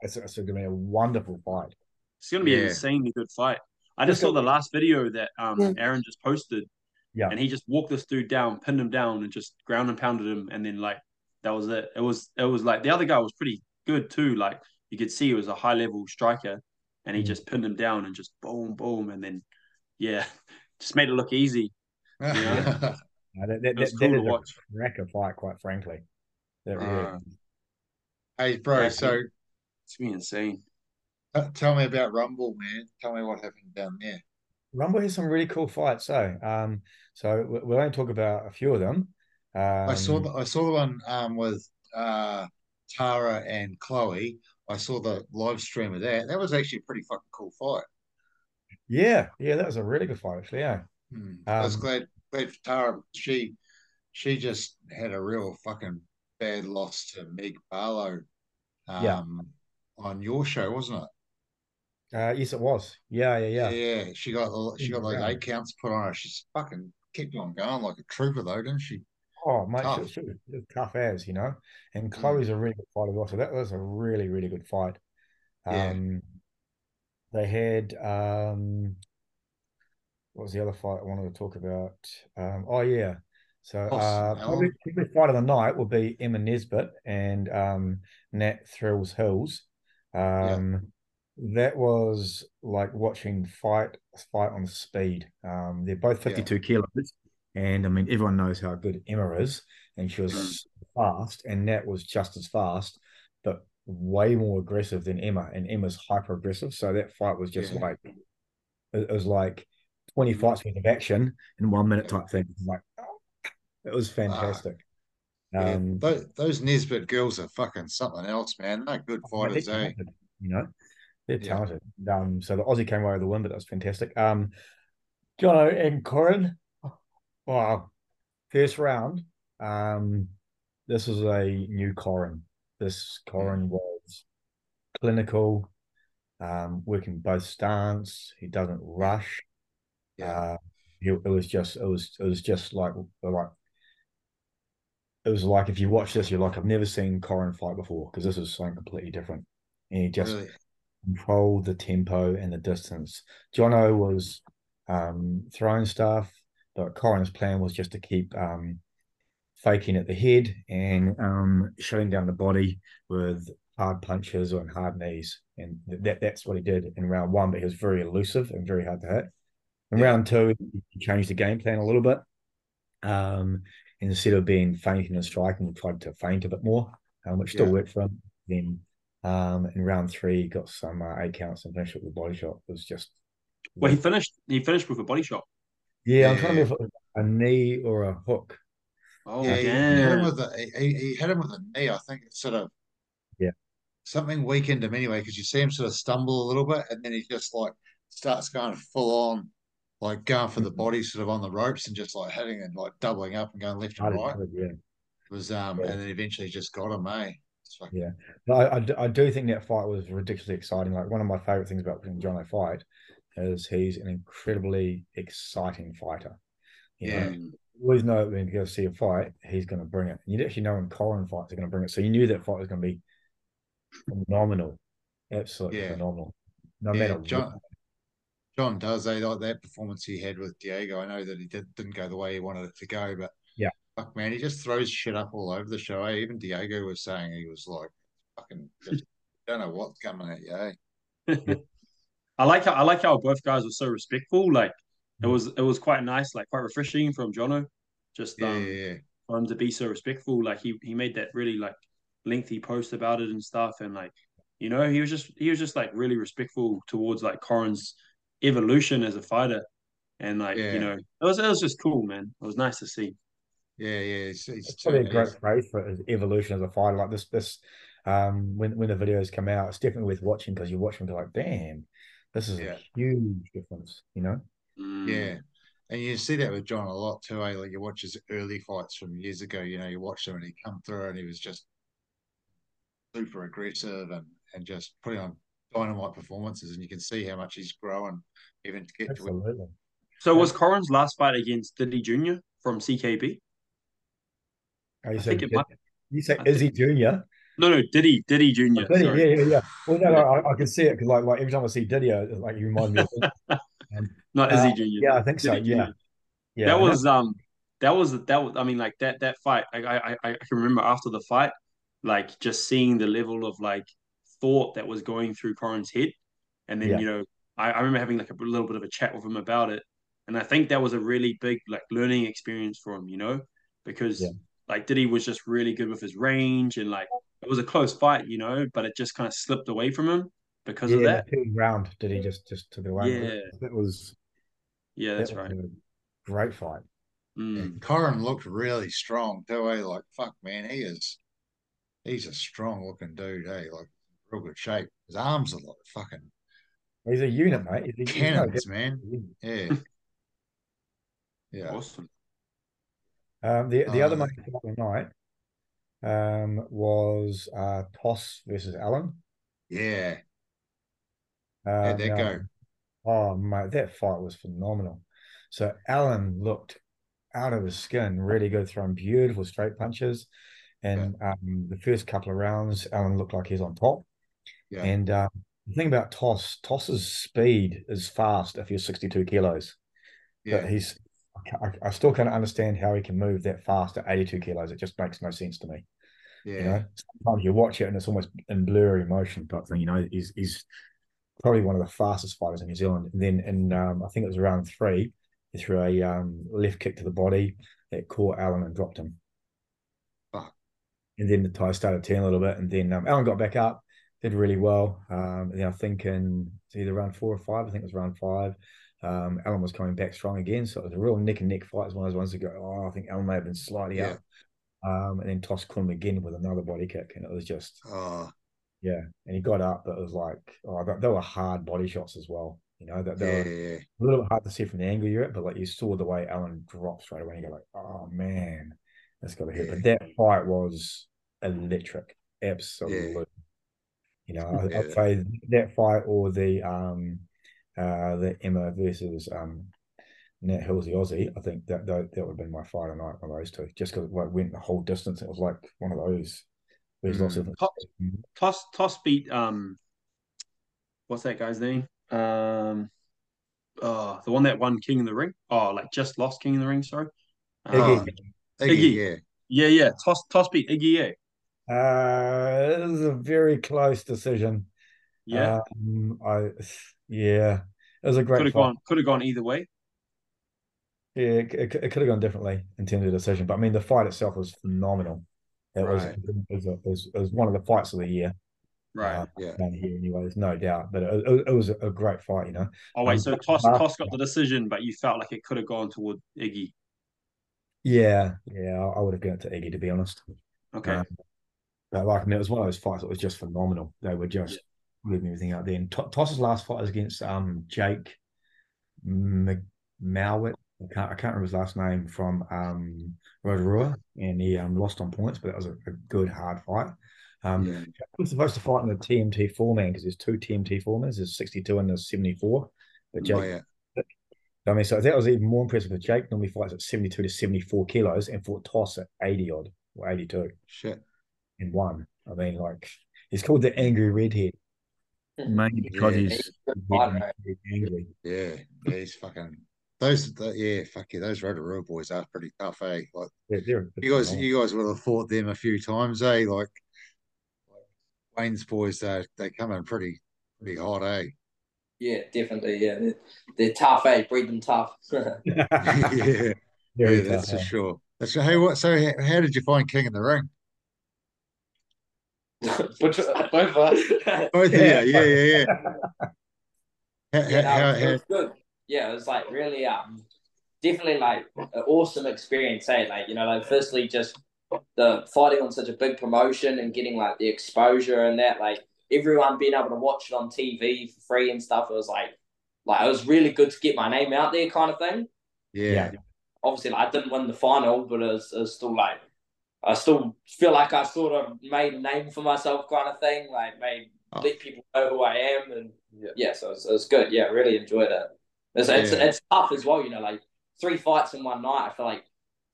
it's, it's going to be a wonderful fight. it's gonna be an insanely good fight. I just Just saw the last video that um Aaron just posted, Yeah. and he just walked this dude down, pinned him down, and just ground and pounded him, and then like that was it. It was it was like the other guy was pretty good too. Like you could see he was a high level striker, and he Mm. just pinned him down and just boom boom, and then yeah, just made it look easy. Yeah. Uh, that, that, It was that, cool that to is a watch. cracker fight, quite frankly. That really Uh, hey, bro. Yeah. So It's been insane. uh, tell me about Rumble, man. Tell me what happened down there. Rumble has some really cool fights. So, um, so we- we'll only talk about a few of them. Um, I saw the I saw the one um with uh Tara and Chloe. I saw the live stream of that. That was actually a pretty fucking cool fight. Yeah, yeah, that was a really good fight, actually. Yeah, Hmm. I was Um, glad glad for Tara. She she just had a real fucking bad loss to Meg Barlow. Um, Yeah. on your show, wasn't it? Uh, yes, it was. Yeah, yeah, yeah. Yeah, she got she got like Yeah. eight counts put on her. She's fucking kept on going like a trooper though, didn't she? Oh, mate, Tough. she, she was she was tough as you know. And Mm. Chloe's a really good fighter as well. So that was a really, really good fight. Yeah. Um, they had um, what was the other fight I wanted to talk about? Um, oh yeah. So uh, probably, probably fight of the night will be Emma Nesbitt and um, Nat Thrills Hills. Um, that was like watching fight fight on speed. Um, they're both Yeah. 52 kilos, and I mean everyone knows how good Emma is, and she was Mm. fast, and Nat was just as fast, but way more aggressive than Emma, and Emma's hyper aggressive. So that fight was just Yeah. like it, was like 20 fights worth of action in one minute type thing. It was like it was fantastic. Yeah, Um, those, those Nesbitt girls are fucking something else, man. They're good fighters, eh? you know, they're Yeah. talented. Um, so the Aussie came away with the win, but that was fantastic. Um, Jono and Corin, wow, first round. Um, this was a new Corin. This Corin was clinical, um, working both stance. He doesn't rush. Yeah. Uh, it, it was just, it was, it was just like, like it was like if you watch this, you're like, I've never seen Corin fight before because this is something completely different. And he just Really. Controlled the tempo and the distance. Jono was um, throwing stuff, but Corin's plan was just to keep um, faking at the head and um, shutting down the body with hard punches or hard knees. And that that's what he did in round one, but he was very elusive and very hard to hit. In Yeah. round two, he changed the game plan a little bit. Um, instead of being feinting and striking, he tried to feint a bit more, um, which still Yeah. worked for him. Then um, in round three, he got some uh, eight counts and finished it with a body shot. It was just Well, he finished. He finished with a body shot. yeah, I'm trying to remember if a knee or a hook. Oh yeah, he, he hit him with a he, he hit him with a knee. I think it's sort of Yeah. something weakened him anyway because you see him sort of stumble a little bit and then he just like starts going full on, like going for the Mhm. body sort of on the ropes and just like hitting and like doubling up and going left and right. hard, yeah. It was um Yeah. and then eventually just got him, eh? Like, Yeah. I, I do- I do think that fight was ridiculously exciting. Like one of my favorite things about watching Jono fight is he's an incredibly exciting fighter. You Yeah. know, always know when you go see a fight, he's going to bring it. And you'd actually know when Corin fights are going to bring it. So you knew that fight was going to be phenomenal, absolutely Yeah. phenomenal. No Yeah, matter John- what. John does eh? Like that performance he had with Diego. I know that he did, didn't go the way he wanted it to go, but. Fuck man, he just throws shit up all over the show. Eh? Even Diego was saying he was like, fucking, don't know what's coming at you. Eh? I like how I like how both guys were so respectful. Like it was it was quite nice, like quite refreshing from Jono. Just Yeah, um yeah, yeah. for him to be so respectful. Like he he made that really like lengthy post about it and stuff, and like you know he was just he was just like really respectful towards like Corin's evolution as a fighter, and like you know it was it was just cool, man. It was nice to see. Yeah, yeah. He's, he's It's probably a great he's- phrase for evolution as a fighter. Like this, this, um, when when the videos come out, it's definitely worth watching because you watch them and go like, damn, this is Yeah. a huge difference. You know? Mm. Yeah. And you see that with John a lot too, eh? Like you watch his early fights from years ago, you know, you watch him and he come through and he was just super aggressive and, and just putting on dynamite performances and you can see how much he's growing even to get to it. Absolutely. So was Corin's last fight against Diddy Jr. from CKB? Oh, you I say think it might- You say I think- Izzy Junior? No, no, Diddy Diddy Jr. Diddy, sorry. yeah, yeah, yeah. Well, no, no, I, I can see it because like like every time I see Diddy, it's like you remind me of. him. Not Uh, Izzy Jr. yeah, I think so. Diddy Yeah, Jr. yeah. that was um that was that was I mean like that that fight I I I I can remember after the fight like just seeing the level of like thought that was going through Corin's head and then Yeah. you know I, I remember having like a little bit of a chat with him about it and I think that was a really big like learning experience for him you know because Yeah. Like Diddy was just really good with his range and like it was a close fight you know but it just kind of slipped away from him because yeah, of that the third round. Did he just just took it away? Yeah. that was yeah that's that right was a great fight. Mm. And Corin looked really strong too, eh? Like fuck man, he is he's a strong looking dude, hey, like real good shape. His arms are like fucking He's a unit, mate. He's, he's no cannons, man. Yeah. Yeah. awesome Um, the the other Uh, main of the night um, was uh, Toss versus Allen. Yeah. Uh, How'd that now- go? Oh mate, that fight was phenomenal. So Allen looked out of his skin, really good, throwing beautiful straight punches. And um, the first couple of rounds, Allen looked like he's on top. Yeah. And uh, the thing about Toss, Toss's speed is fast if you're 62 kilos. But Yeah. he's, I, I still can't understand how he can move that fast at 82 kilos. It just makes no sense to me. Yeah. You know, sometimes you watch it and it's almost in blurry motion type thing. You know, he's he's probably one of the fastest fighters in New Zealand. And then in um, I think it was round three, he threw a um, left kick to the body that caught Allen and dropped him. And then the tie started turning a little bit, and then um, Allen got back up, did really well. Um, and then I think in either round four or five, I think it was round five. Um, Allen was coming back strong again, so it was a real neck and neck fight. It was one of those ones that go, oh, I think Allen may have been slightly Yeah. up. Um, and then Toss caught him again with another body kick, and it was just Oh, yeah, and he got up, but it was like, oh, they, they were hard body shots as well. You know, that they, yeah, were yeah. a little bit hard to see from the angle you're at, but like you saw the way Allen dropped straight away, and you go like, oh man, that's got to hurt. But that fight was electric, absolutely. You know. I'd say that fight or the um, uh, the Emma versus um, Nat Hills the Aussie, I think that that, that would have been my Friday night on those two, just because it like, went the whole distance. It was like one of those. There's lots of Toss, Toss Toss beat um, what's that guy's name? Um, oh, the one that won King in the Ring. Oh, like just lost King in the Ring. Sorry. Um, Oh, Iggy, Iggy. yeah. Yeah, yeah. Toss Toss beat Iggy. Yeah, Uh, it was a very close decision. yeah. Um, I yeah, it was a great could have fight. gone. Could have gone either way. Yeah, it, it, it could have gone differently in terms of the decision, but I mean, the fight itself was phenomenal. It was, Right. it was, it was it was one of the fights of the year. Right. uh, Yeah. here anyway. There's no doubt, but it, it, it was a great fight. You know, Oh wait, Um, so Toss last- Toss got the decision, but you felt like it could have gone toward Iggy. yeah, yeah, I, I would have given it to Iggy to be honest. Okay. Um, but like I mean, it was one of those fights that was just phenomenal. They were just leaving everything out there. And To- Toss's last fight was against um Jake Mc- I can't I can't remember his last name from um Rotorua, and he um lost on points, but that was a, a good hard fight. Um, Yeah. Was supposed to fight in the TMT four man because there's two TMT four mans, there's 62 and there's 74. But Jake Oh, yeah. I mean, so that was even more impressive because Jake normally fights at 72 to 74 kilos and fought Toss at 80 odd or 82 Shit. and won. I mean, like, he's called the angry redhead mainly because Yeah. he's He's a good fighter, really angry. Yeah. Yeah. He's fucking. Those, the, yeah, fuck yeah, those Rotorua boys are pretty tough, eh? Like They're, they're you guys, you guys would have fought them a few times, eh? Like, like Wayne's boys, they they come in pretty, pretty hot, eh? Yeah, definitely. Yeah, they're, they're tough. Eh, breed them tough. yeah, Very yeah, tough, that's for eh? sure. That's hey, what? So, how, how did you find King in the Ring? Which both of us. Both Yeah. of you, yeah, yeah, yeah. How, yeah, no, how, it was good. Yeah, it was like really um definitely like an awesome experience, hey. Like, you know, like firstly just the fighting on such a big promotion and getting like the exposure and that, like everyone being able to watch it on TV for free and stuff, it was like like it was really good to get my name out there kind of thing. yeah, Obviously like I didn't win the final, but it was, it was still like I still feel like I sort of made a name for myself kind of thing, like made Oh. let people know who I am and Yeah. yeah, so it was, it good. Yeah, really enjoyed it. It's, it's, Yeah. it's tough as well, you know, like three fights in one night. I feel like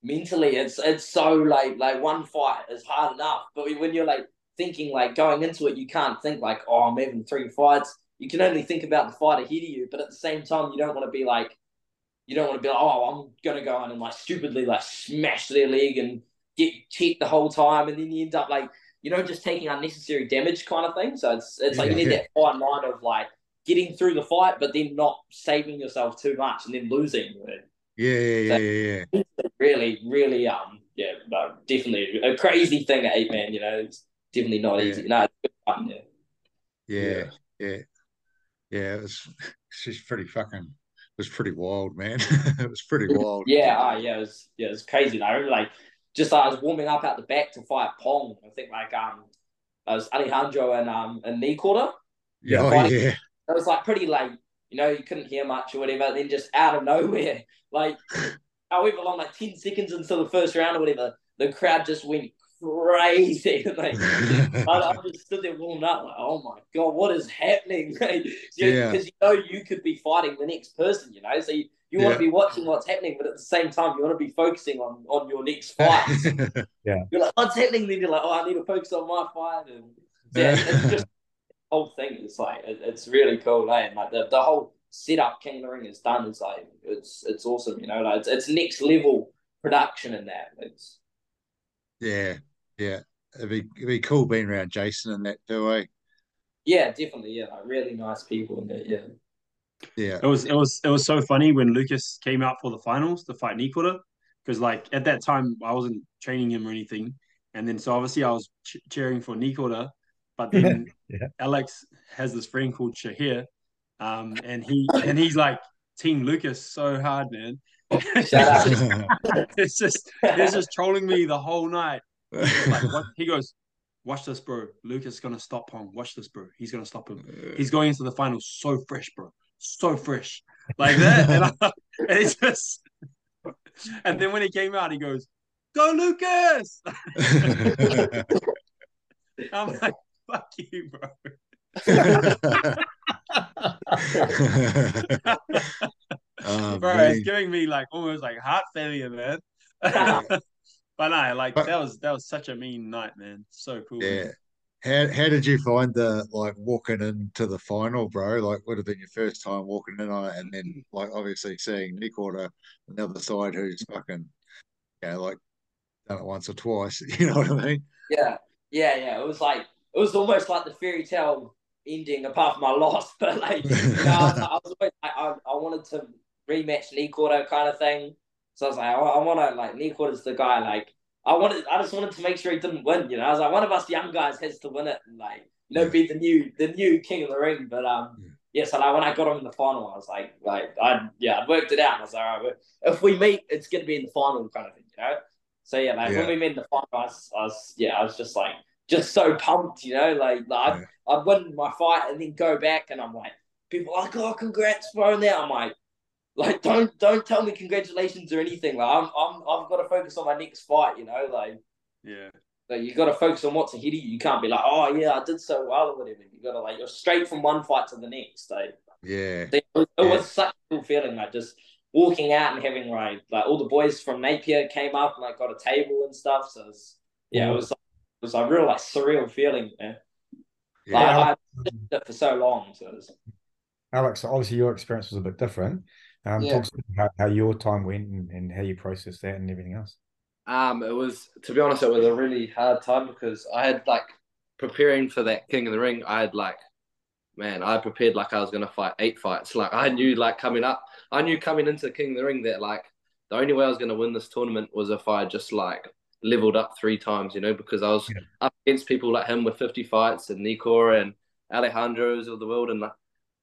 mentally it's it's so like like one fight is hard enough, but when you're like thinking like going into it, you can't think like oh I'm having three fights. You can only think about the fight ahead of you, but at the same time you don't want to be like you don't want to be like oh I'm gonna go on and like stupidly like smash their leg and get checked the whole time, and then you end up like you know just taking unnecessary damage kind of thing. So it's it's like you need Yeah. that fine line of like getting through the fight, but then not saving yourself too much and then losing. yeah, yeah, yeah, yeah, yeah. Really, really, um, yeah, no, definitely a crazy thing at eight man. You know, it's definitely not Yeah. easy. No, it's good fun, yeah. Yeah, yeah, yeah. It was it's just pretty fucking. It was pretty wild, man. it was pretty wild. Yeah, ah, yeah, it was yeah, it was crazy. I remember like just like, I was warming up out the back to fight Pong. I think like um, I was Alejandro and um and knee quarter. Yeah, oh, fighting- yeah. It was like pretty late, you know, you couldn't hear much or whatever. Then just out of nowhere, like however long, like ten seconds until the first round or whatever, the crowd just went crazy. like I, I just stood there warming up, like, oh my god, what is happening? Like, Yeah. because you know you could be fighting the next person, you know, so you, you want to be watching what's happening, but at the same time, you want to be focusing on on your next fight. Yeah, you're like, what's happening? Then you're like, oh, I need to focus on my fight, and yeah, it's just the whole thing is like it, it's really cool, eh? And like the, the whole setup King of the Ring has done is like it's it's awesome, you know, like it's, it's next level production in that. It's yeah, yeah. It'd be it'd be cool being around Jason and that too, eh? yeah, definitely, yeah, like really nice people in there, yeah. Yeah, It was it was it was so funny when Lucas came out for the finals to fight Nikota because like at that time I wasn't training him or anything, and then so obviously I was ch- cheering for Nikota, but then Yeah. Alex has this friend called Shahir, um, and he and he's like Team Lucas so hard, man. Shout it's just he's just trolling me the whole night. Like what he goes, watch this, bro. Lucas is gonna stop Pong. Watch this, bro. He's gonna stop him. He's going into the finals so fresh, bro. So fresh. Like that. and, I, and it's just and then when he came out, he goes, Go Lucas! I'm like, fuck you, bro. Oh, Bro, man. it's giving me like almost like heart failure, man. But no, like But- that was that was such a mean night, man. So cool. Yeah. How how did you find the like walking into the final, bro? Like would have been your first time walking in on it, and then like obviously seeing Nick Order on the other side who's fucking you know, like done it once or twice. You know what I mean? Yeah, yeah, yeah. It was like it was almost like the fairy tale ending, apart from my loss. But like, you know, I, was, I was always like, I, I wanted to rematch Lee Cordo kind of thing. So I was like, I, I want to like Lee Cordo's the guy. Like, I wanted, I just wanted to make sure he didn't win. You know, I was like, one of us young guys has to win it and like, you know, Yeah. be the new, the new king of the ring. But um, Yeah. yeah. So like when I got him in the final, I was like, like I yeah, I worked it out. I was like, all right, if we meet, it's gonna be in the final kind of thing, you know. So yeah, like Yeah. when we met in the final, I was, I was yeah, I was just like just so pumped, you know, like, like I'd, I'd win my fight and then go back and I'm like, people are like, oh, congrats, bro. Now I'm like, like don't don't tell me congratulations or anything. Like I'm I'm I've got to focus on my next fight, you know, like Yeah. like you got to focus on what's ahead of you. You can't be like, oh yeah, I did so well or whatever. You got to like you're straight from one fight to the next. Like Yeah. it was, it Yeah. was such a cool feeling, like just walking out and having like like all the boys from Napier came up and like got a table and stuff. So it was, yeah, it was like, it was a real like surreal feeling, man. Yeah. Like, Yeah. I did it for so long, so it was, Alex, obviously your experience was a bit different. Um, Yeah. talk to me about how your time went and, and how you processed that and everything else. Um, it was to be honest, it was a really hard time because I had like preparing for that King of the Ring. I had like, man, I prepared like I was gonna fight eight fights. Like I knew like coming up, I knew coming into King of the Ring that like the only way I was gonna win this tournament was if I just like leveled up three times, you know, because I was Yeah. up against people like him with fifty fights and Nikor and Alejandro's of the world, and like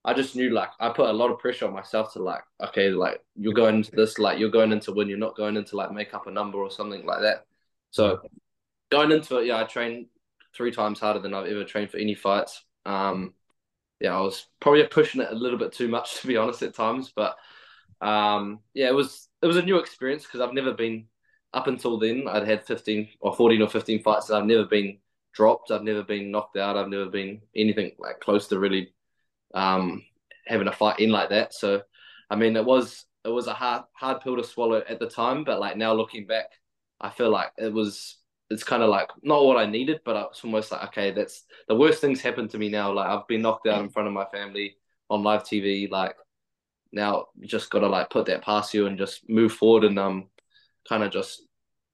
I just knew like I put a lot of pressure on myself to like, okay, like you're going into this, like you're going into win, you're not going into like make up a number or something like that. So going into it, yeah, I trained three times harder than I've ever trained for any fights. Um, yeah, I was probably pushing it a little bit too much to be honest at times, but um, yeah, it was it was a new experience because I've never been up until then. I'd had fifteen or fourteen or fifteen fights, and I've never been dropped. I've never been knocked out. I've never been anything like close to really um, having a fight in like that. So, I mean, it was it was a hard hard pill to swallow at the time, but like now looking back, I feel like it was it's kind of like not what I needed, but it's almost like okay, that's the worst things happened to me now. Like I've been knocked out in front of my family on live TV. Like now, just gotta like put that past you and just move forward and um, kind of just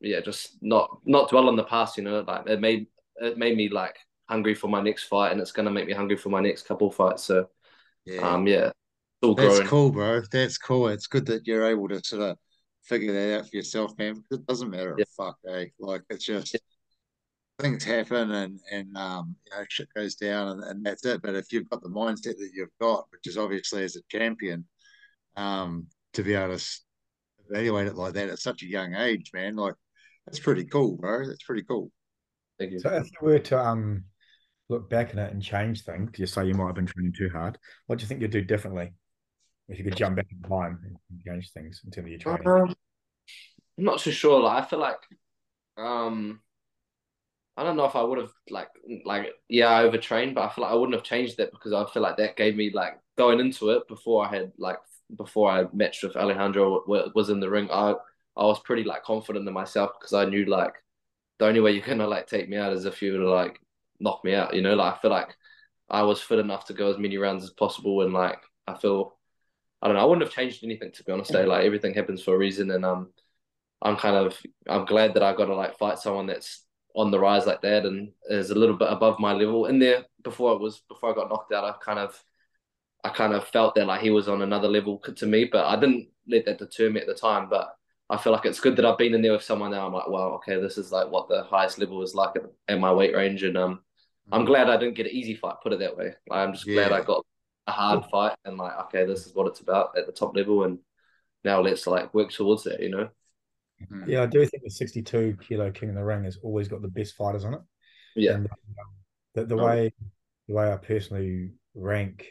yeah, just not not dwell on the past. You know, like it made it made me like hungry for my next fight, and it's gonna make me hungry for my next couple fights. So Yeah. um, yeah, it's all That's growing. cool, bro. That's cool. It's good that you're able to sort of figure that out for yourself, man. Because it doesn't matter Yeah. a fuck, eh? Like it's just things happen and and um you know shit goes down and, and that's it. But if you've got the mindset that you've got, which is obviously as a champion, um, to be able to s- evaluate it like that at such a young age, man, like that's pretty cool, bro. That's pretty cool. Thank you. So if you were to um look back at it and change things, you say you might have been training too hard. What do you think you'd do differently if you could jump back in time and change things in terms of your training? Um, I'm not too sure. Like I feel like um I don't know if I would have like like yeah I overtrained, but I feel like I wouldn't have changed that because I feel like that gave me like going into it before I had like before I matched with Alejandro was in the ring. I I was pretty like confident in myself because I knew like the only way you're gonna like take me out is if you were like knock me out. You know, like I feel like I was fit enough to go as many rounds as possible, and like I feel I don't know. I wouldn't have changed anything to be honest. eh? Like everything happens for a reason, and um, I'm kind of I'm glad that I got to like fight someone that's on the rise like that and is a little bit above my level. In there before it was before I got knocked out, I kind of I kind of felt that like he was on another level to me, but I didn't let that deter me at the time. But I feel like it's good that I've been in there with someone now. I'm like, wow, okay, this is like what the highest level is like at, at my weight range, and um, I'm glad I didn't get an easy fight. Put it that way. Like, I'm just glad I got a hard fight and like, okay, this is what it's about at the top level, and now let's like work towards that. You know. Mhm. Yeah, I do think the 62 kilo King of the Ring has always got the best fighters on it. Yeah. And um, the, the Oh. way the way I personally rank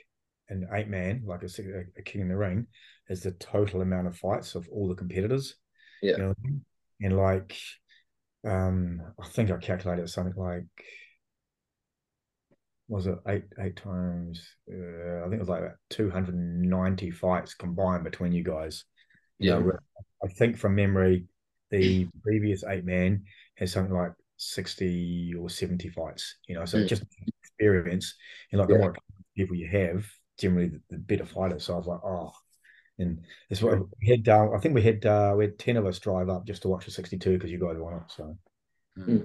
an eight man, like a, a, a King in the Ring, is the total amount of fights of all the competitors. Yeah. You know what I mean? And like, um, I think I calculated something like was it eight eight times? Uh, I think it was like two hundred and ninety fights combined between you guys. You Yeah. know, I think from memory, the previous eight man has something like sixty or seventy fights. You know, so Mm. just experience and like the more people you have, generally the, the better fighters. So I was like, oh. And that's what we had. Uh, I think we had uh, we had ten of us drive up just to watch the sixty-two because you guys won it. So Mm.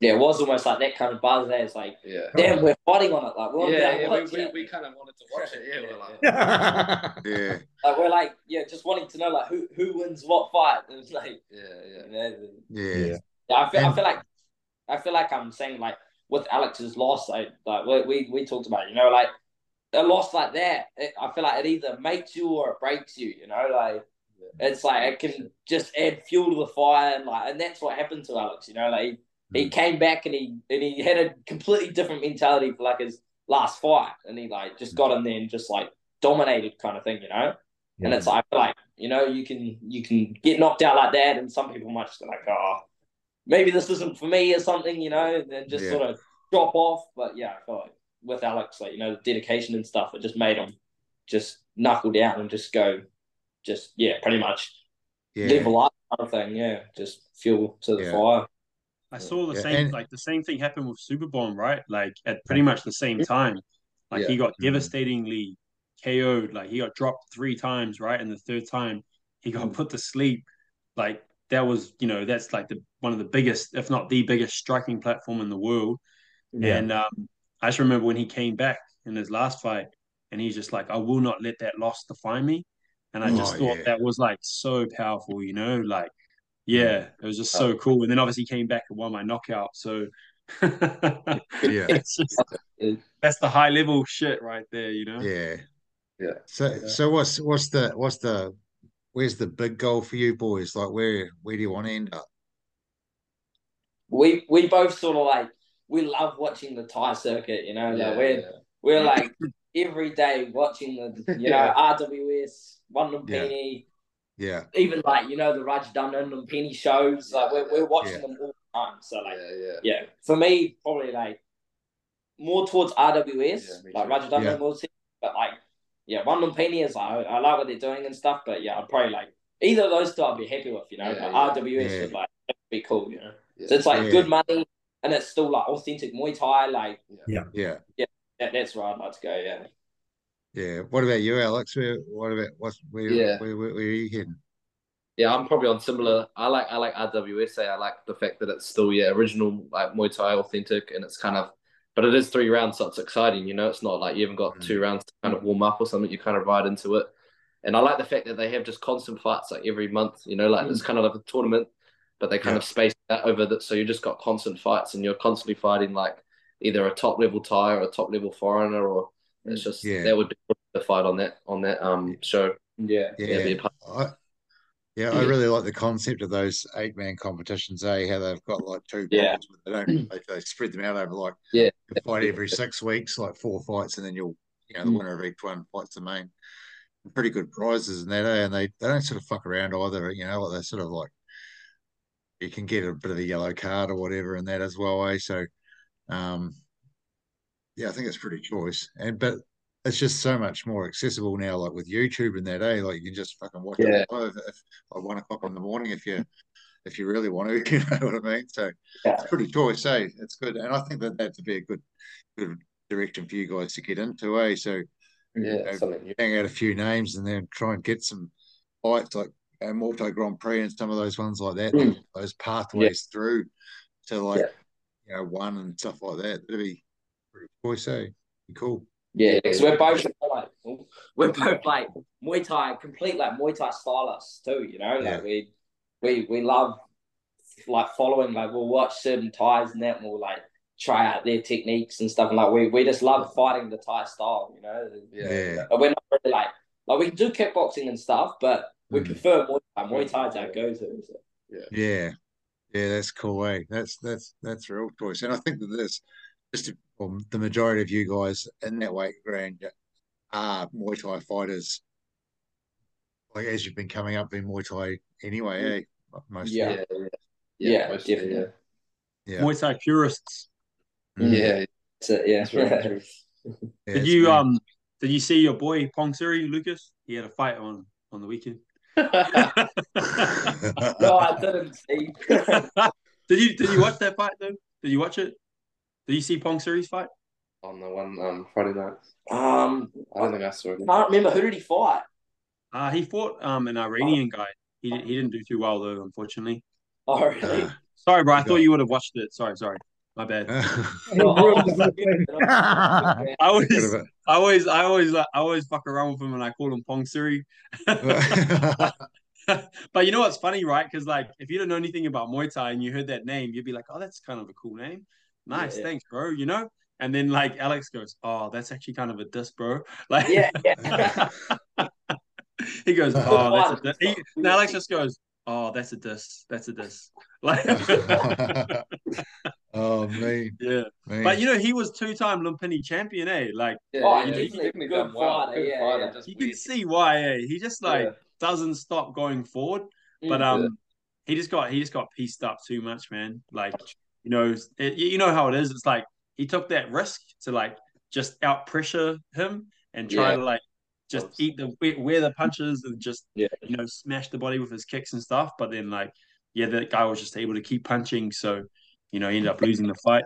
Yeah, it was almost like that kind of buzz there. It's like, Yeah. damn, we're fighting on it. Like, we're Yeah, yeah, watch we, we, it. we kind of wanted to watch it. Yeah, we're like, yeah, Yeah, like we're like, yeah, just wanting to know like who who wins what fight. It was like, yeah, yeah. you know, yeah, Yeah. Yeah, I feel, I feel like I feel like I'm saying like with Alex's loss, like, like we, we we talked about, it, you know, like a loss like that, it, I feel like it either makes you or it breaks you, you know, like it's like it can just add fuel to the fire, and like, and that's what happened to Alex, you know, like he, he came back and he and he had a completely different mentality for like his last fight, and he like just got in there and just like dominated kind of thing, you know. And it's like, like you know, you can you can get knocked out like that, and some people might just be like, oh, maybe this isn't for me or something, you know, and then just Yeah. sort of drop off. But yeah, I feel like with Alex, like you know, the dedication and stuff, it just made him just knuckle down and just go, just yeah, pretty much yeah. level up kind of thing. Yeah, just fuel to the Yeah. fire. I saw the Yeah, same and- like the same thing happen with Superbon, right? Like at pretty much the same time. Like Yeah. he got Mhm. devastatingly KO'd. Like he got dropped three times, right? And the third time he got put to sleep. Like that was, you know, that's like the one of the biggest, if not the biggest striking platform in the world. Yeah. And um, I just remember when he came back in his last fight, and he's just like, "I will not let that loss define me." And I just Oh, thought yeah. that was like so powerful, you know, like yeah, it was just so oh. cool. And then obviously came back and won my knockout. So Yeah. it's just that's the high level shit right there, you know. Yeah. Yeah. So so what's what's the what's the where's the big goal for you boys? Like where where do you want to end up? We we both sort of like we love watching the Thai circuit. You know, like Yeah, we're yeah. we're like every day watching the you know Yeah. RWS, One Lumpini, Yeah. even like you know the Rajadamnern Lumpini shows. Like we're we're watching Yeah. them all the time. So like yeah, yeah. yeah, for me probably like more towards RWS, Yeah, like too. Rajadamnern Yeah. will see, but like yeah, One Lumpini is like I like what they're doing and stuff. But yeah, I'd probably like either of those two I'd be happy with. You know, Yeah, Like, yeah. RWS Yeah. would like be cool. You know. Yeah. So it's like Yeah. good money, and it's still like authentic Muay Thai. Like yeah, yeah, Yeah. that, that's where I'd like to go. Yeah. Yeah. What about you, Alex? Where what about what's where Yeah. where, where, where are you heading? Yeah, I'm probably on similar. I like I like RWSA. I like the fact that it's still yeah original like Muay Thai authentic, and it's kind of, but it is three rounds, so it's exciting. You know, it's not like you haven't got Mm. two rounds to kind of warm up or something. You kind of ride into it, and I like the fact that they have just constant fights like every month. You know, like Mm. it's kind of like a tournament, but they kind Yeah. of space that over that, so you just got constant fights, and you're constantly fighting like either a top level Thai or a top level foreigner, or it's just Yeah. that would be the fight on that on that um show. Yeah. Yeah, be a Yeah. part- I, yeah, I really like the concept of those eight man competitions, eh? How they've got like two Yeah. points, but they don't they, they spread them out over like Yeah. you fight every six weeks, like four fights, and then you'll you know the Mm. winner of each one fights the main. Pretty good prizes and that, eh? And they, they don't sort of fuck around either, you know, like they sort of like you can get a bit of a yellow card or whatever in that as well, eh? So um yeah, I think it's pretty choice. And but it's just so much more accessible now, like with YouTube and that, eh? Like you can just fucking watch Yeah. it live if like one o'clock in the morning if you if you really want to, you know what I mean? So Yeah. it's pretty choice, eh? It's good. And I think that that'd be a good good direction for you guys to get into, eh? So Yeah, know, something hang out a few names and then try and get some fights like uh, Muay Thai Grand Prix and some of those ones like that, Mm. those pathways through to like Yeah. you know one and stuff like that. That'd be pretty choice, eh? Cool. Yeah, because we're both like we're both like Muay Thai, complete like Muay Thai stylists too. You know, like Yeah. we we we love like following. Like we'll watch certain Thais and that, and we'll like try out their techniques and stuff. And like we we just love fighting the Thai style. You know, Yeah. but we're not really like like we do kickboxing and stuff, but we Mm. prefer Muay Thai. Muay Thai's our go to. So. Yeah. Yeah, that's cool, eh? That's that's that's real choice. And I think that there's just well, the majority of you guys in that weight range are Muay Thai fighters. Like as you've been coming up in Muay Thai anyway, eh? Most Yeah. Yeah, yeah, Yeah, mostly, definitely. yeah. Muay Thai purists. Mm. yeah, That's it, yeah. That's very true. Yeah, Did it's you been- um did you see your boy Pongsiri, Lucas? He had a fight on on the weekend. no, I didn't see. did you did you watch that fight though? Did you watch it? Did you see Pongsiri's fight? On the one um Friday night. Um, I don't think I saw it. I can't remember who did he fight. Uh he fought um an Iranian guy. He did, he didn't do too well though, unfortunately. Oh, really? Sorry, bro. I thought you would have watched it. Sorry, sorry. My bad. Oh, I always, I always, I always, I always fuck around with him and I call him Pongsiri. but you know what's funny, right? Because like, if you don't know anything about Muay Thai and you heard that name, you'd be like, "Oh, that's kind of a cool name. Nice, Yeah. thanks, bro." You know. And then like Alex goes, "Oh, that's actually kind of a diss, bro." Like, yeah, yeah. he goes, "Oh, that's a one. diss." He, and Alex just goes, "Oh, that's a diss. That's a diss." Like, oh, man, yeah. me. But you know, he was two-time Lumpini champion, eh? Like, Yeah, Oh, yeah, he's he's definitely good well. fighter, Good yeah, fighter, yeah. just you can see why, eh? He just like Yeah. doesn't stop going forward. But Mm. um, he just got he just got pieced up too much, man. Like you know, it, you know how it is. It's like he took that risk to like just out pressure him and try Yeah. to like just eat the wear wear the punches and just Yeah. you know smash the body with his kicks and stuff. But then like yeah, that guy was just able to keep punching, so you know he ended up losing the fight.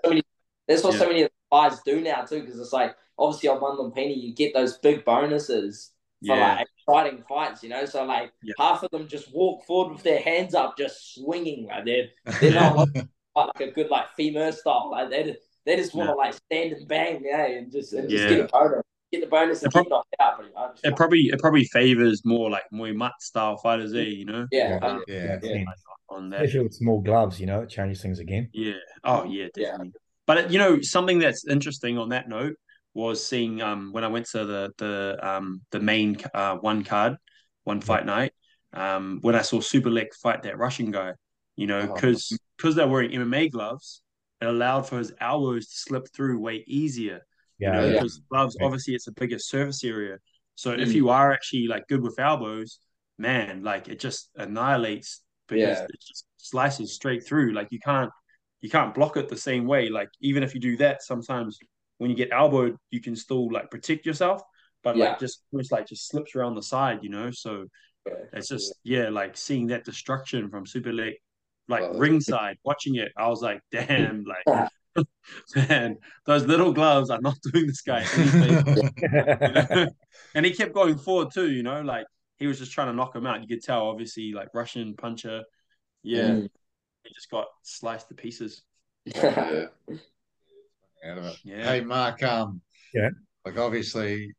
That's what Yeah. so many of the guys do now too, because it's like obviously on one Lumpini you get those big bonuses for Yeah, like exciting fights, you know. So like Yeah. half of them just walk forward with their hands up, just swinging. Like they're they're not like, like a good like femur style. Like they they just want to like stand and bang, yeah, and just and just Yeah. get a bonus, get the bonus and prob- get knocked out pretty much. it probably it probably favors more like Muay Mat style fighters, eh? You know, yeah, Yeah. yeah, Yeah. on that. Especially with small gloves, you know, it changes things again. Yeah. Oh, yeah, Yeah. definitely. But you know, something that's interesting on that note was seeing um when I went to the the um the main uh one card, one fight night, um when I saw Superlek fight that Russian guy, you know, Oh. because because they're wearing MMA gloves, it allowed for his elbows to slip through way easier. You Yeah, know, yeah. because gloves Yeah. obviously it's a bigger surface area. So if Mm. you are actually like good with elbows, man, like it just annihilates because Yeah. it just slices straight through. Like you can't you can't block it the same way. Like even if you do that, sometimes when you get elbowed, you can still like protect yourself, but Yeah. like just almost like just slips around the side, you know. So it's just yeah, like seeing that destruction from Superlek, like Oh. ringside, watching it, I was like, damn, like man, those little gloves are not doing this guy anything. you know? and he kept going forward too, you know, like he was just trying to knock him out. You could tell, obviously, like Russian puncher. Yeah, Mm. he just got sliced to pieces. Yeah. out of it. Yeah. Hey, Mark. Um, Yeah. Like obviously,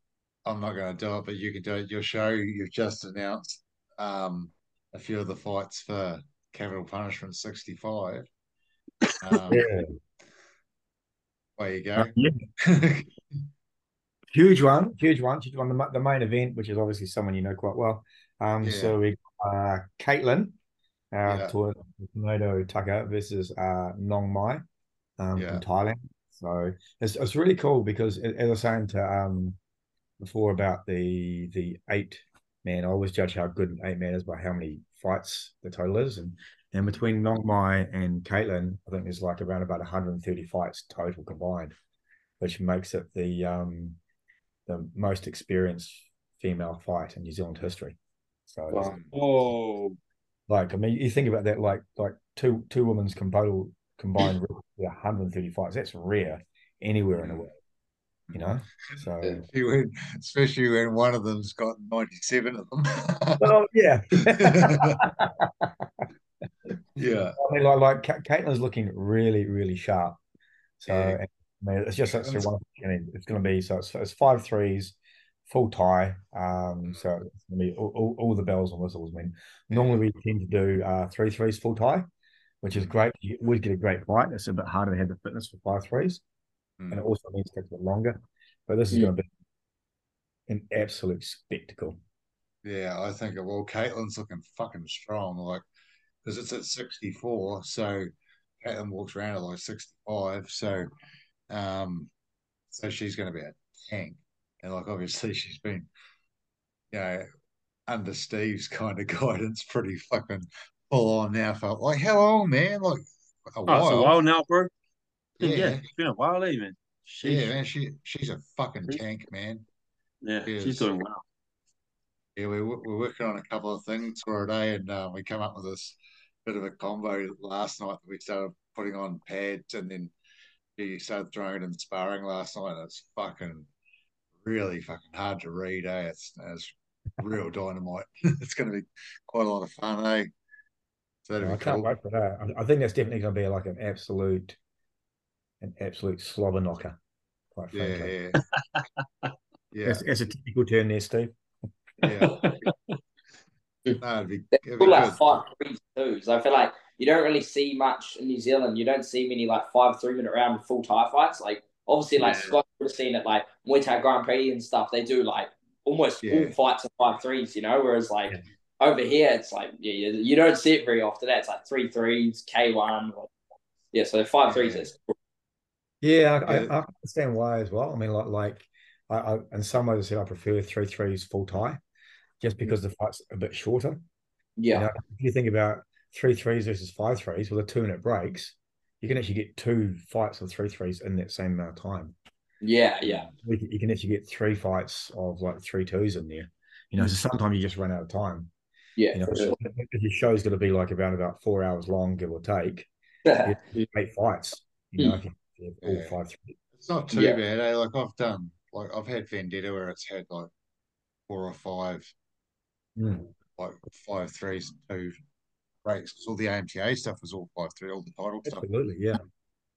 I'm not going to do it, but you can do it. Your show. You've just announced um a few of the fights for Capital Punishment 65. Um, yeah. There you go. yeah. Huge one, huge one, huge one. The, the main event, which is obviously someone you know quite well. Um, Yeah. so we uh, Caitlin, uh, Yeah. to Tornado Tucker versus uh, Nong Mai, um, Yeah. from Thailand. So it's it's really cool because as I was saying to um before about the the eight man, I always judge how good an eight man is by how many fights the total is, and and between Nong Mai and Caitlin, I think there's like around about 130 fights total combined, which makes it the um the most experienced female fight in New Zealand history. So Wow. Oh, like I mean, you think about that, like like two two women's combined combined record 130 fights. That's rare anywhere in the world, you know. So. Especially when, one of them's got 97 of them. well, yeah. yeah. I mean, like like Ca- Caitlin's looking really really sharp. So Yeah. I mean, it's just that's the one. I mean, it's going to be so it's, it's five threes, full Thai. Um, so it's going to be all, all, all the bells and whistles. I mean, normally we tend to do uh three threes full Thai, which is great. You would get a great fight. It's a bit harder to have the fitness for five threes, and it Mm. also means it takes a bit longer. But this is Yeah. going to be an absolute spectacle. Yeah, I think it will. Caitlin's looking fucking strong, like because it's at 64, so Caitlin walks around at like 65, so um, so she's going to be a tank, and like obviously she's been, you know, under Steve's kind of guidance, pretty fucking full on now for like how long, man? Like a oh while. it's a while now, bro. Yeah, Yeah. it's been a while, even. man. Sheesh. Yeah, man, she she's a fucking tank, man. Yeah, Yes. she's doing well. Yeah, we're we're working on a couple of things for a day, and uh, we come up with this bit of a combo last night that we started putting on pads, and then you started throwing it in sparring last night. And it's fucking really fucking hard to read, eh? It's it's real dynamite. it's going to be quite a lot of fun, eh? So that'd I can't cool. wait for that. I, I think that's definitely going to be like an absolute, an absolute slobber knocker. Quite frankly, Yeah, yeah, yeah, That's, that's a technical term there, Steve. yeah. No, it'd be, it'd be like good. five threes too. I feel like you don't really see much in New Zealand. You don't see many like five three minute round full Thai fights. Like obviously, like Yeah. Scott would have seen it like Muay Thai Grand Prix and stuff. They do like almost Yeah. all fights are five threes. You know, whereas like Yeah. over here it's like yeah, you, you don't see it very often. It's like three threes, K one. Yeah, so five threes Yeah. is Yeah, I, Yeah. I, I understand why as well. I mean, like, like I, I in some ways, I said I prefer three threes full Thai, just mm. because the fight's a bit shorter. You yeah. know, if you think about three threes versus five threes with a two minute breaks, you can actually get two fights of three threes in that same amount of time. Yeah, yeah. You can, you can actually get three fights of like three twos in there. You know, so mm. sometimes you just run out of time. Yeah. You know, for so if your show's going to be like around about four hours long, give or take, you you eight fights. You know, you if you have all Yeah. five threes. It's not too Yeah. bad, eh? Like I've done, like I've had Vendetta where it's had like four or five, Mm. like five threes and two breaks. 'Cause all the AMTA stuff was all five three, all the title stuff, Absolutely, yeah.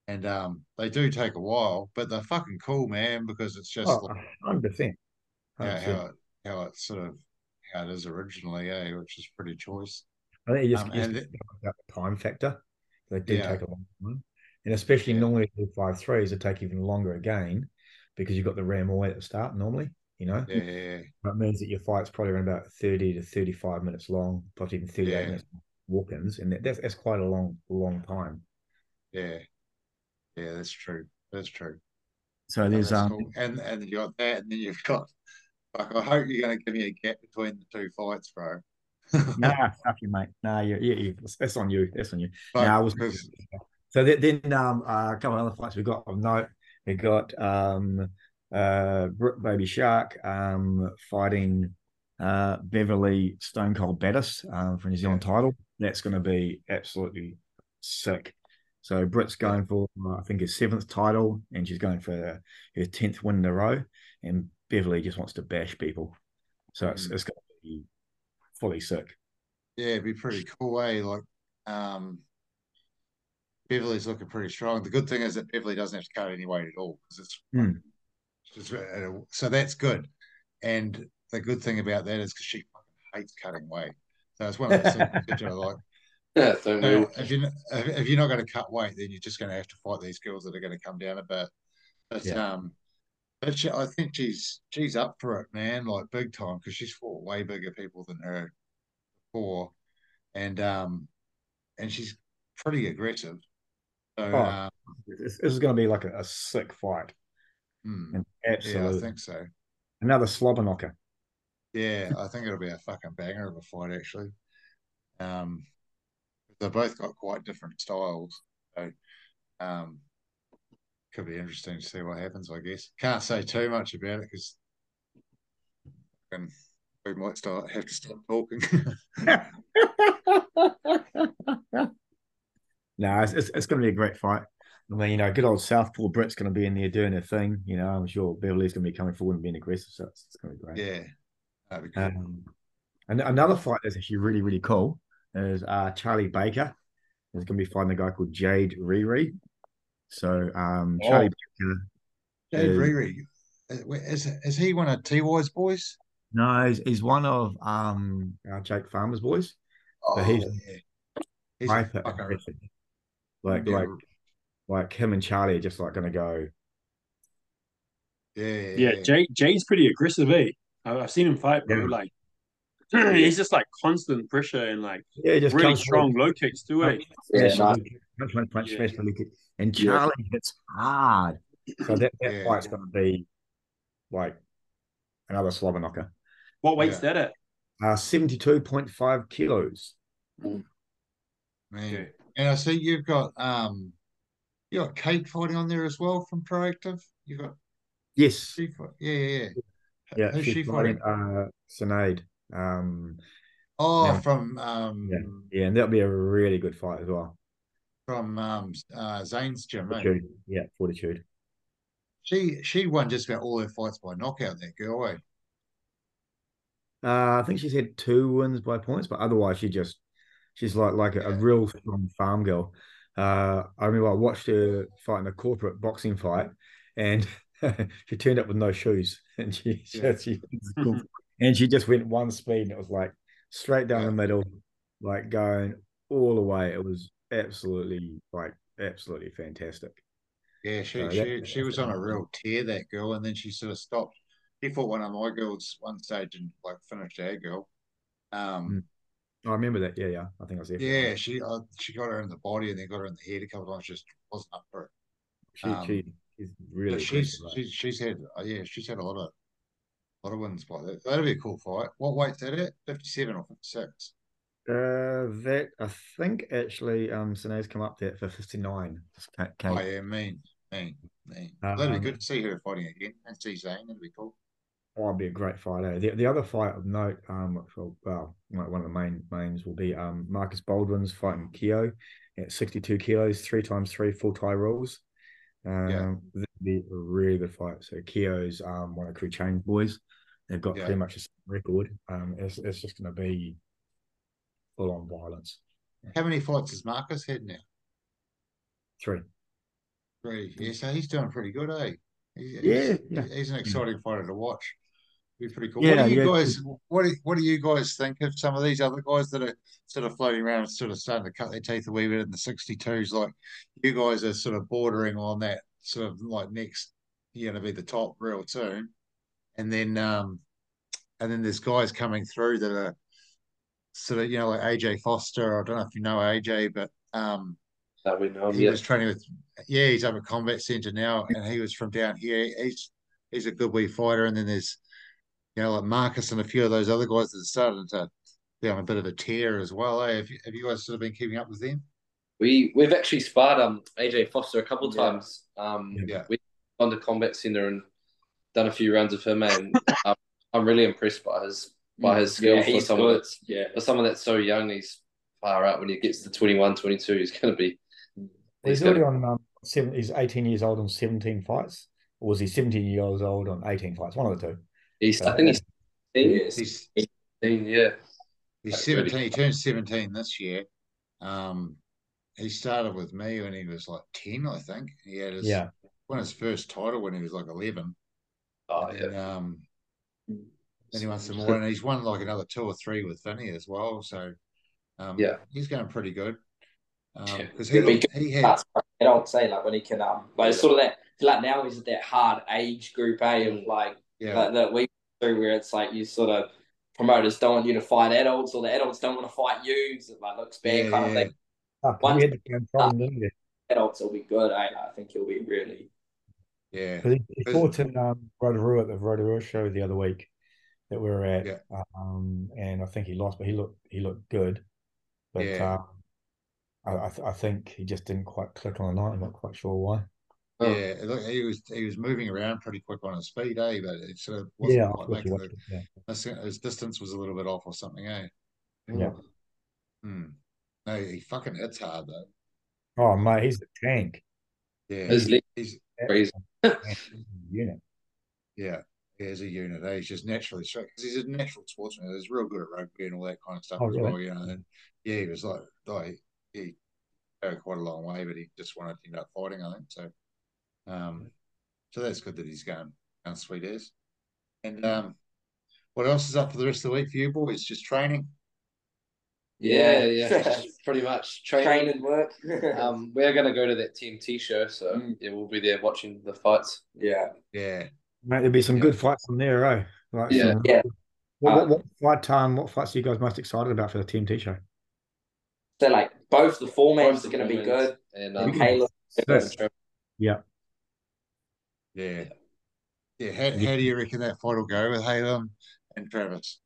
and um, they do take a while, but they're fucking cool, man, because it's just Oh, like hundred percent. how, how it how it sort of how it is originally, eh? Which is pretty choice. I think you just, Um, just about the time factor. They do Yeah. take a long time, and especially Yeah. normally with five threes, they take even longer again because you've got the Ram Muay at the start. Normally, you know, Yeah, yeah, that means that your fight's probably around about thirty to thirty-five minutes long, plus even thirty-eight Yeah. minutes walk-ins, and that's that's quite a long, long time. yeah, yeah. That's true. That's true. So there's um, cool. and and you got that, and then you've got. Like, I hope you're going to give me a gap between the two fights, bro. nah, fuck you, mate. Nah, you, you, you, that's on you. That's on you. But- Nah, I was So then, then um, uh, a couple of other fights we got of note. We got um, uh, Baby Shark um, fighting uh, Beverly Stone Cold Bettis um, for New Zealand title. That's going to be absolutely sick. So Britt's going for uh, I think his seventh title, and she's going for her tenth win in a row. And Beverly just wants to bash people. So it's Mm. it's going to be fully sick. Yeah, it'd be pretty cool, eh? Like, um, Beverly's looking pretty strong. The good thing is that Beverly doesn't have to cut any weight at all because it's, Hmm. it's uh, so that's good. And the good thing about that is because she hates cutting weight. So it's one of those things that you're like, Yeah, don't so if you're if, if you're not going to cut weight, then you're just going to have to fight these girls that are going to come down a bit. But Yeah. um, but she, I think she's she's up for it, man, like big time because she's fought way bigger people than her before, and um, and she's pretty aggressive. So Oh. um, This, this is going to be like a, a sick fight. hmm, And yeah, absolutely. I think so. Another slobber knocker. Yeah, I think it'll be a fucking banger of a fight, actually. Um, they've both got quite different styles, so um, could be interesting to see what happens. I guess can't say too much about it because we might start have to stop talking. no, it's, it's, it's going to be a great fight. I mean, you know, good old Southpaw Britt's going to be in there doing her thing. You know, I'm sure Beverly's going to be coming forward and being aggressive, so it's, it's going to be great. yeah, that'd be cool. Um, and another fight that's actually really, really cool is uh, Charlie Baker is going to be fighting a guy called Jade Riri. So um, Charlie Baker, Jade is- Riri, is is he one of Ty's boys? no, he's, he's one of um, uh, Jake Farmer's boys. Oh, he's- yeah. He's a Hyper fucking- aggressive. Like, yeah, like, like him and Charlie are just like going to go. yeah, Yeah, Jay Jay's pretty aggressive, eh? I- I've seen him fight, bro. Yeah. Like he's just like constant pressure and like Yeah, just really strong forward, low kicks too, eh? Yeah, smash, nice. punch, punch, punch, Yeah. smash, really kick. And Yeah. Charlie hits hard. So that, that Yeah. fight's going to be like another slobber knocker. What weight's Yeah. that at? Uh, 72.5 kilos. man. And I see you've got um You got Kate fighting on there as well from Proactive. you've got Yes. she. Yeah, yeah, yeah. Yeah, Who's she's she fighting fighting? uh Sinead. Um Oh, from um Yeah. yeah, and that'll be a really good fight as well. from um uh Zane's gym. eh? Yeah, fortitude. She she won just about all her fights by knockout. That girl, eh? Uh, I think she's had two wins by points, but otherwise she just she's like like a, a real strong farm girl. Uh, I remember I watched her fight in a corporate boxing fight, and she turned up with no shoes, and she Yeah. she, and she just went one speed, and it was like straight down the middle, like going all the way. It was absolutely like absolutely fantastic. Yeah, she So she she was on a real tear that girl, and then she sort of stopped. She fought one of my girls one stage and like finished our girl. Um, I remember that. Yeah, yeah. I think I was there. yeah, she uh, she got her in the body and then got her in the head a couple of times. Just wasn't up for it. She, um, she she's really she's she's she's had uh, yeah she's had a lot of lot of wins by that. That'll be a cool fight. What weight's that at? Fifty seven or fifty six? Uh, that I think actually, um, Sinead's come up there for fifty nine. Oh yeah, mean, mean, mean. That'd be Um, good to see her fighting again and see Zane. That'd be cool. Oh, it'd be a great fight. Eh? The the other fight of note, um, well, one of the main mains will be um Marcus Baldwin's fighting Keo at sixty two kilos, three times three full Thai rules. Um, Yeah. that'd be a really good fight. So Keo's um one of the Crew Chain boys. They've got Yeah. pretty much the same record. Um, it's it's just going to be full on violence. How many fights has Marcus had now? Three. Three. Yeah, so he's doing pretty good, eh? He's, Yeah, he's, yeah. he's an exciting fighter to watch. Be pretty cool. Yeah, what do you yeah. guys? What do, what do you guys think of some of these other guys that are sort of floating around, sort of starting to cut their teeth a wee bit in the sixty twos? Like you guys are sort of bordering on that sort of like next. You're going to be the top real soon, and then um, and then there's guys coming through that are sort of you know like AJ Foster. I don't know if you know AJ, but um, That we know. he Yeah. was training with yeah he's up at combat center now and he was from down here he's he's a good wee fighter and then there's you know like marcus and a few of those other guys that are starting to be on a bit of a tear as well eh? have, you, have you guys sort of been keeping up with them We we've actually sparred um AJ Foster a couple Yeah. times. Um, Yeah. we've gone to combat center and done a few rounds of him, and um, I'm really impressed by his by his skill Yeah, for he's someone good. that's Yeah. for someone that's so young. He's far out when he gets to 21, 22, He's going to be. He's He's already on um, seven. He's eighteen years old on seventeen fights, or was he seventeen years old on eighteen fights? One of the two. he's I think he's 16, Yes. he's 16, yeah. he's Like, 17 really- he turned 17 this year um he started with me when he was like 10 i think he had his Yeah, won his first title when he was like 11 Oh and yeah. then, um Then he won some more, and he's won like another two or three with Vinny as well. So, um, Yeah. he's going pretty good. Um, Yeah. because It'd be he good. he had That's I don't say like when he can um like it's sort of that like now he's at that hard age group A of like yeah that, that we through where it's like you sort of promoters don't want you to fight adults or the adults don't want to fight you. So it like looks bad Yeah, kind yeah. of thing. oh, Once- we had the same problem, didn't? Adults will be good. I I think he'll be really yeah. he, he fought in um, Rotorua at the Rotorua show the other week that we were at, Yeah. um, and I think he lost, but he looked he looked good. But Yeah. um, I I, th- I think he just didn't quite click on the night. I'm not quite sure why. Yeah. Look, he was he was moving around pretty quick on his speed, eh? But it sort of wasn't Yeah, quite thought you making the it. Yeah. his, his distance was a little bit off or something, eh? Yeah. Hmm. No, he fucking hits hard though. Oh mate, he's a tank. Yeah, His leg he's crazy. He's a unit. yeah. He is a unit. Eh? He's just naturally straight because he's a natural sportsman. He's real good at rugby and all that kind of stuff Oh, as really? well. You know, and yeah, he was like, like he go quite a long way, but he just wanted to end up fighting, I think. So, um, so that's good that he's going, going sweet as. And um, what else is up for the rest of the week for you boys? Just training. Yeah, yeah. just pretty much training. training work. Um, we're going to go to that TMT show, so Mm. yeah, we'll be there watching the fights. yeah. Yeah, Mate, there'll be some Yeah. good fights on there, eh? Like Yeah. some- Yeah. What, Uh, what, what fight um what fights are you guys most excited about for the TMT show? So like both the formats Both are going to be good. And And um, Caleb, Yeah. yeah, yeah. How, how do you reckon that fight will go with Halem and Travis?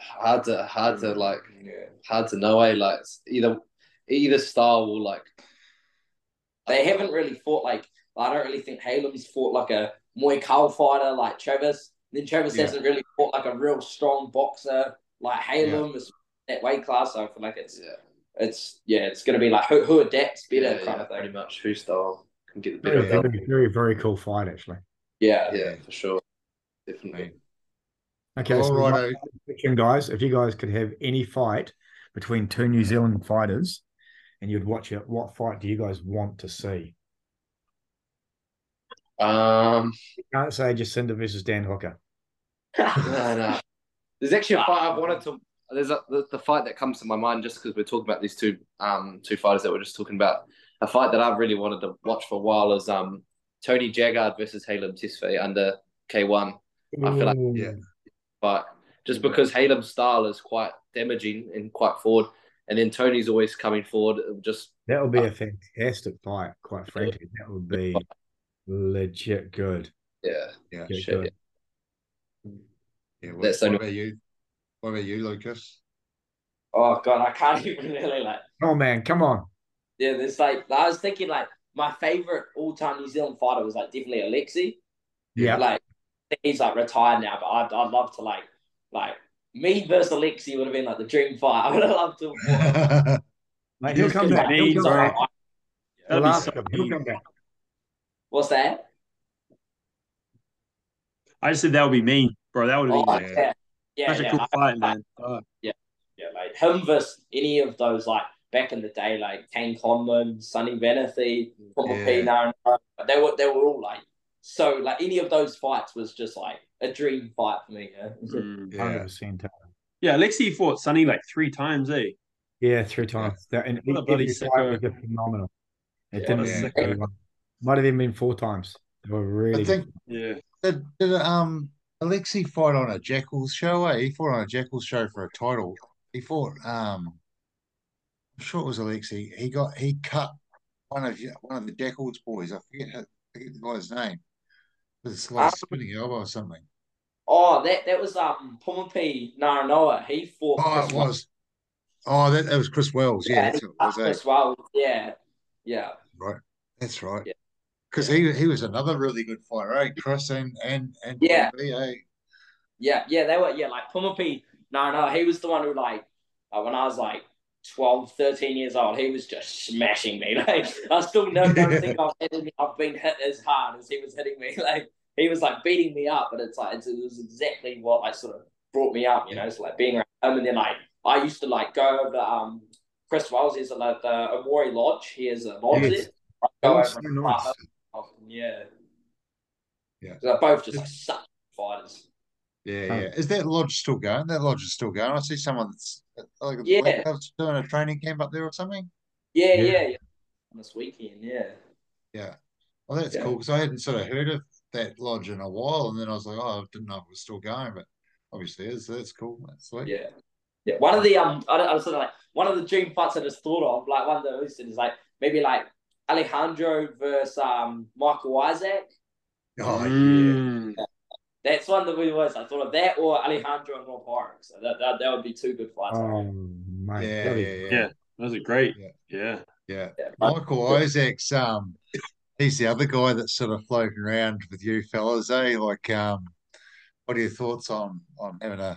hard to hard to like yeah. hard to know. Eh? Like either either style will like They haven't really fought like I don't really think Halem's fought like a Muay Thai fighter like Travis. Then Travis Yeah. hasn't really fought like a real strong boxer like Halem is that weight class. So I feel like it's Yeah. It's yeah, it's gonna be like who, who adapts better yeah, kind yeah, of pretty thing. much. Who style can get the better Very, of that? very, very, very cool fight, actually. Yeah. Yeah, for sure. Definitely. Okay, All so righto. question, guys, if you guys could have any fight between two New Zealand fighters and you'd watch it, what fight do you guys want to see? Um, You can't say Jacinda versus Dan Hooker. no, no. There's actually a fight I've wanted to. There's a the, the fight that comes to my mind just because we're talking about these two um two fighters that we're just talking about. A fight that I've really wanted to watch for a while is um Tony Jaggard versus Halem Tesfaye under K1. I feel like- Yeah. But just because Halem's style is quite damaging and quite forward, and then Tony's always coming forward, it would just That would be a fantastic fight, quite frankly. That would be legit good. yeah. Yeah. Yeah, Shit, good. Yeah. What, That's what only- about you? What about you, Lucas? Oh god, I can't even really like Oh man, come on. yeah, there's like I was thinking like my favorite all time New Zealand fighter was like definitely Alexi. Yeah. Like he's like retired now, but I'd I'd love to like like me versus Alexi would have been like the dream fight. I would have loved to have Mate, he'll Just come 'cause, back. like, He'll come back. That'd We'll be ask so. He'll come back. What's that? I just said that would be me, bro. That would Oh, have yeah. been yeah. Yeah, such a yeah, cool I- fight, man. Fuck. yeah, like him versus any of those like back in the day, like Kane Conlon, Sonny Vanathy, Puma Yeah. P, they were they were all like so like any of those fights was just like a dream fight for me. Yeah. Mm. Yeah. 100%. Yeah, Alexi fought Sonny like three times, eh? Yeah, three times. That, and What a bloody fight sicko. was phenomenal. It Yeah, didn't what a sicko. one. Might have even been four times. They were really I think Yeah. did, did um Alexi fought on a Jackals show? Eh? He fought on a Jackals show for a title. He fought um I'm sure it was Alexi. He got he cut one of one of the Jackals boys. I forget how, forget the guy's name. It's like Ah. a spinning elbow or something. Oh, that that was um Puma P Naranoa. He fought. Oh, Chris it was. Oh, that, that was Chris Wells. Yeah, that's what it was. eh? Chris Wells. Yeah, yeah. Right. That's right. Yeah. Because he he was another really good fighter, eh? Chris and and and Yeah. Eh? Yeah, yeah, they were, yeah, like Puma P, no, no, he was the one who, like, uh, when I was like 12, 13 years old, he was just smashing me. Like, I still don't think I've, hit, I've been hit as hard as he was hitting me. Like, he was like beating me up, but it's like, it's, it was exactly what like sort of brought me up, you know, so like being around him. And then, like, I used to like go over to um, Chris Wells, he's at like, the Amori Lodge. He has a lodge Yes. there. I go was over so nice. Fight him often, yeah. Yeah. They're both just like such fighters. Yeah, Oh. yeah. Is that lodge still going? That lodge is still going. I see someone that's like Yeah. Black doing a training camp up there or something. Yeah, Yeah. yeah, yeah. On this weekend, yeah. Yeah. Well, that's Yeah. cool because I hadn't sort of heard of that lodge in a while, and then I was like, oh, I didn't know it was still going, but obviously it is. So that's cool. That's sweet. Yeah. Yeah. One of the um I, don't- I was sort of like one of the dream fights I just thought of, like one of I was is like maybe like Alejandro versus um Michael Isaac. Oh yeah. Mm. That's one that we was I thought of that or Alejandro and Rob Horrocks. So that, that that would be two good fights. Oh, mate. Yeah, yeah, yeah, Yeah. Those are great. Yeah. Yeah. yeah. Yeah, but- Michael Isaac's um he's the other guy that's sort of floating around with you fellas, eh? Like um what are your thoughts on on having a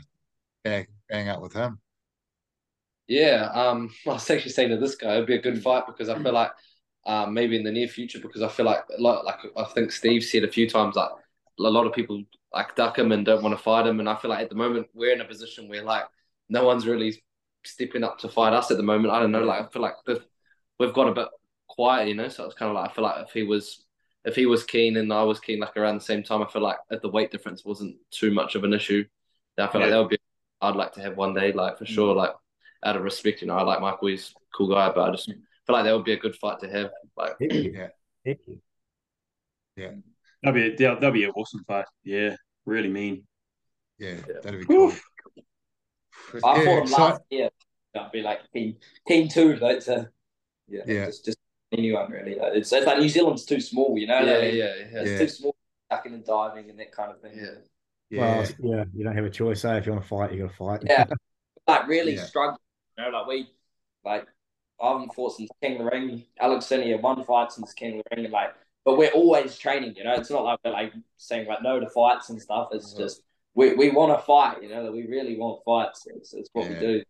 bang, bang up with him? Yeah, um, I was actually saying to this guy, it'd be a good fight because I feel like um, maybe in the near future, because I feel like a lot, like I think Steve said a few times, like a lot of people like duck him and don't want to fight him, and I feel like at the moment we're in a position where like no one's really stepping up to fight us at the moment. I don't know, like I feel like the, we've got a bit quiet, you know. So it's kind of like I feel like if he was if he was keen and I was keen, like around the same time, I feel like if the weight difference wasn't too much of an issue, then I feel like that would be I'd like to have one day, like for sure, like out of respect, you know, I like Michael, he's a cool guy, but I just feel like that would be a good fight to have. Like, yeah. Yeah. Heck yeah. That'd be a, that'd, that'd be an awesome fight. Yeah. Really mean. Yeah, Yeah. that'd be cool. Oof. I Yeah, fought him last year. That'd be like team team two, like to yeah, Yeah. just just anyone really. Like, it's, it's like New Zealand's too small, you know. yeah, like, yeah, yeah, It's too small, ducking and diving and that kind of thing. yeah. Yeah. Well, yeah, you don't have a choice. Eh? If you want to fight, you got to fight. Yeah. like really Yeah. struggling. You know, like we, like I haven't fought since King of the Ring. Alex only had one fight since King of the Ring, and like, but we're always training. You know, it's not like we're like saying like no to fights and stuff. It's mm-hmm. just we, we want to fight. You know, that we really want fights. It's, it's what Yeah. we do.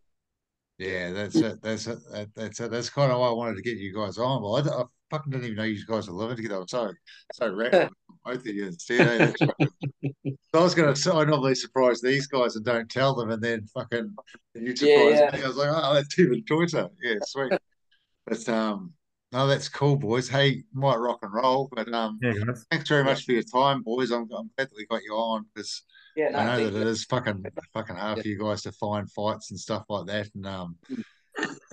Yeah, that's it. That's it. That, that's it. That's kind of why I wanted to get you guys on. Well, I fucking didn't even know you guys were living together. I'm so so with both of you. So I was gonna say I normally surprise these guys and don't tell them, and then fucking you surprise Yeah, yeah. me. I was like, oh, that's even choicer. Yeah, sweet. But um, no, that's cool, boys. Hey, might rock and roll, but um, Yeah, thanks very much for your time, boys. I'm, I'm glad that we got you on because Yeah, no, I know that it is fucking fucking hard for you guys to find fights and stuff like that, and um,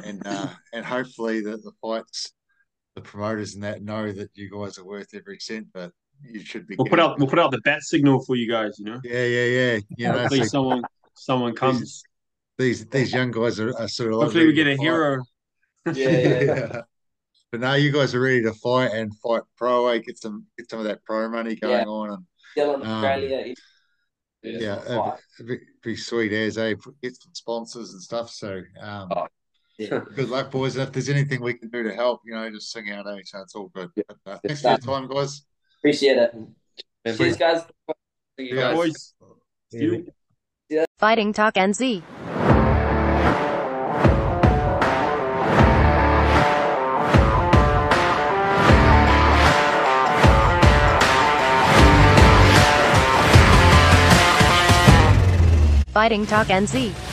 and uh, and hopefully that the fights, the promoters and that know that you guys are worth every cent, but you should be. We'll put out we'll put out the bat signal for you guys. You know, Yeah, yeah, yeah. You know, hopefully so someone someone comes. these these young guys are, are sort of Hopefully we get a fight. hero. Yeah, yeah. But now you guys are ready to fight and fight pro. Eh? Get some get some of that pro money going Yeah. on, and Still in Um, Australia. he- yeah, it'd be, it'd be sweet as eh? Get some sponsors and stuff. So um, Oh. Yeah. good luck, boys. And if there's anything we can do to help, you know, just sing out, eh? So it's all good. Yeah. But, uh, thanks for your time, guys. Appreciate it. Man, Cheers, guys. Thank you, Yeah. guys. Boys, Yeah, you. Fighting Talk NZ. Fighting Talk NZ.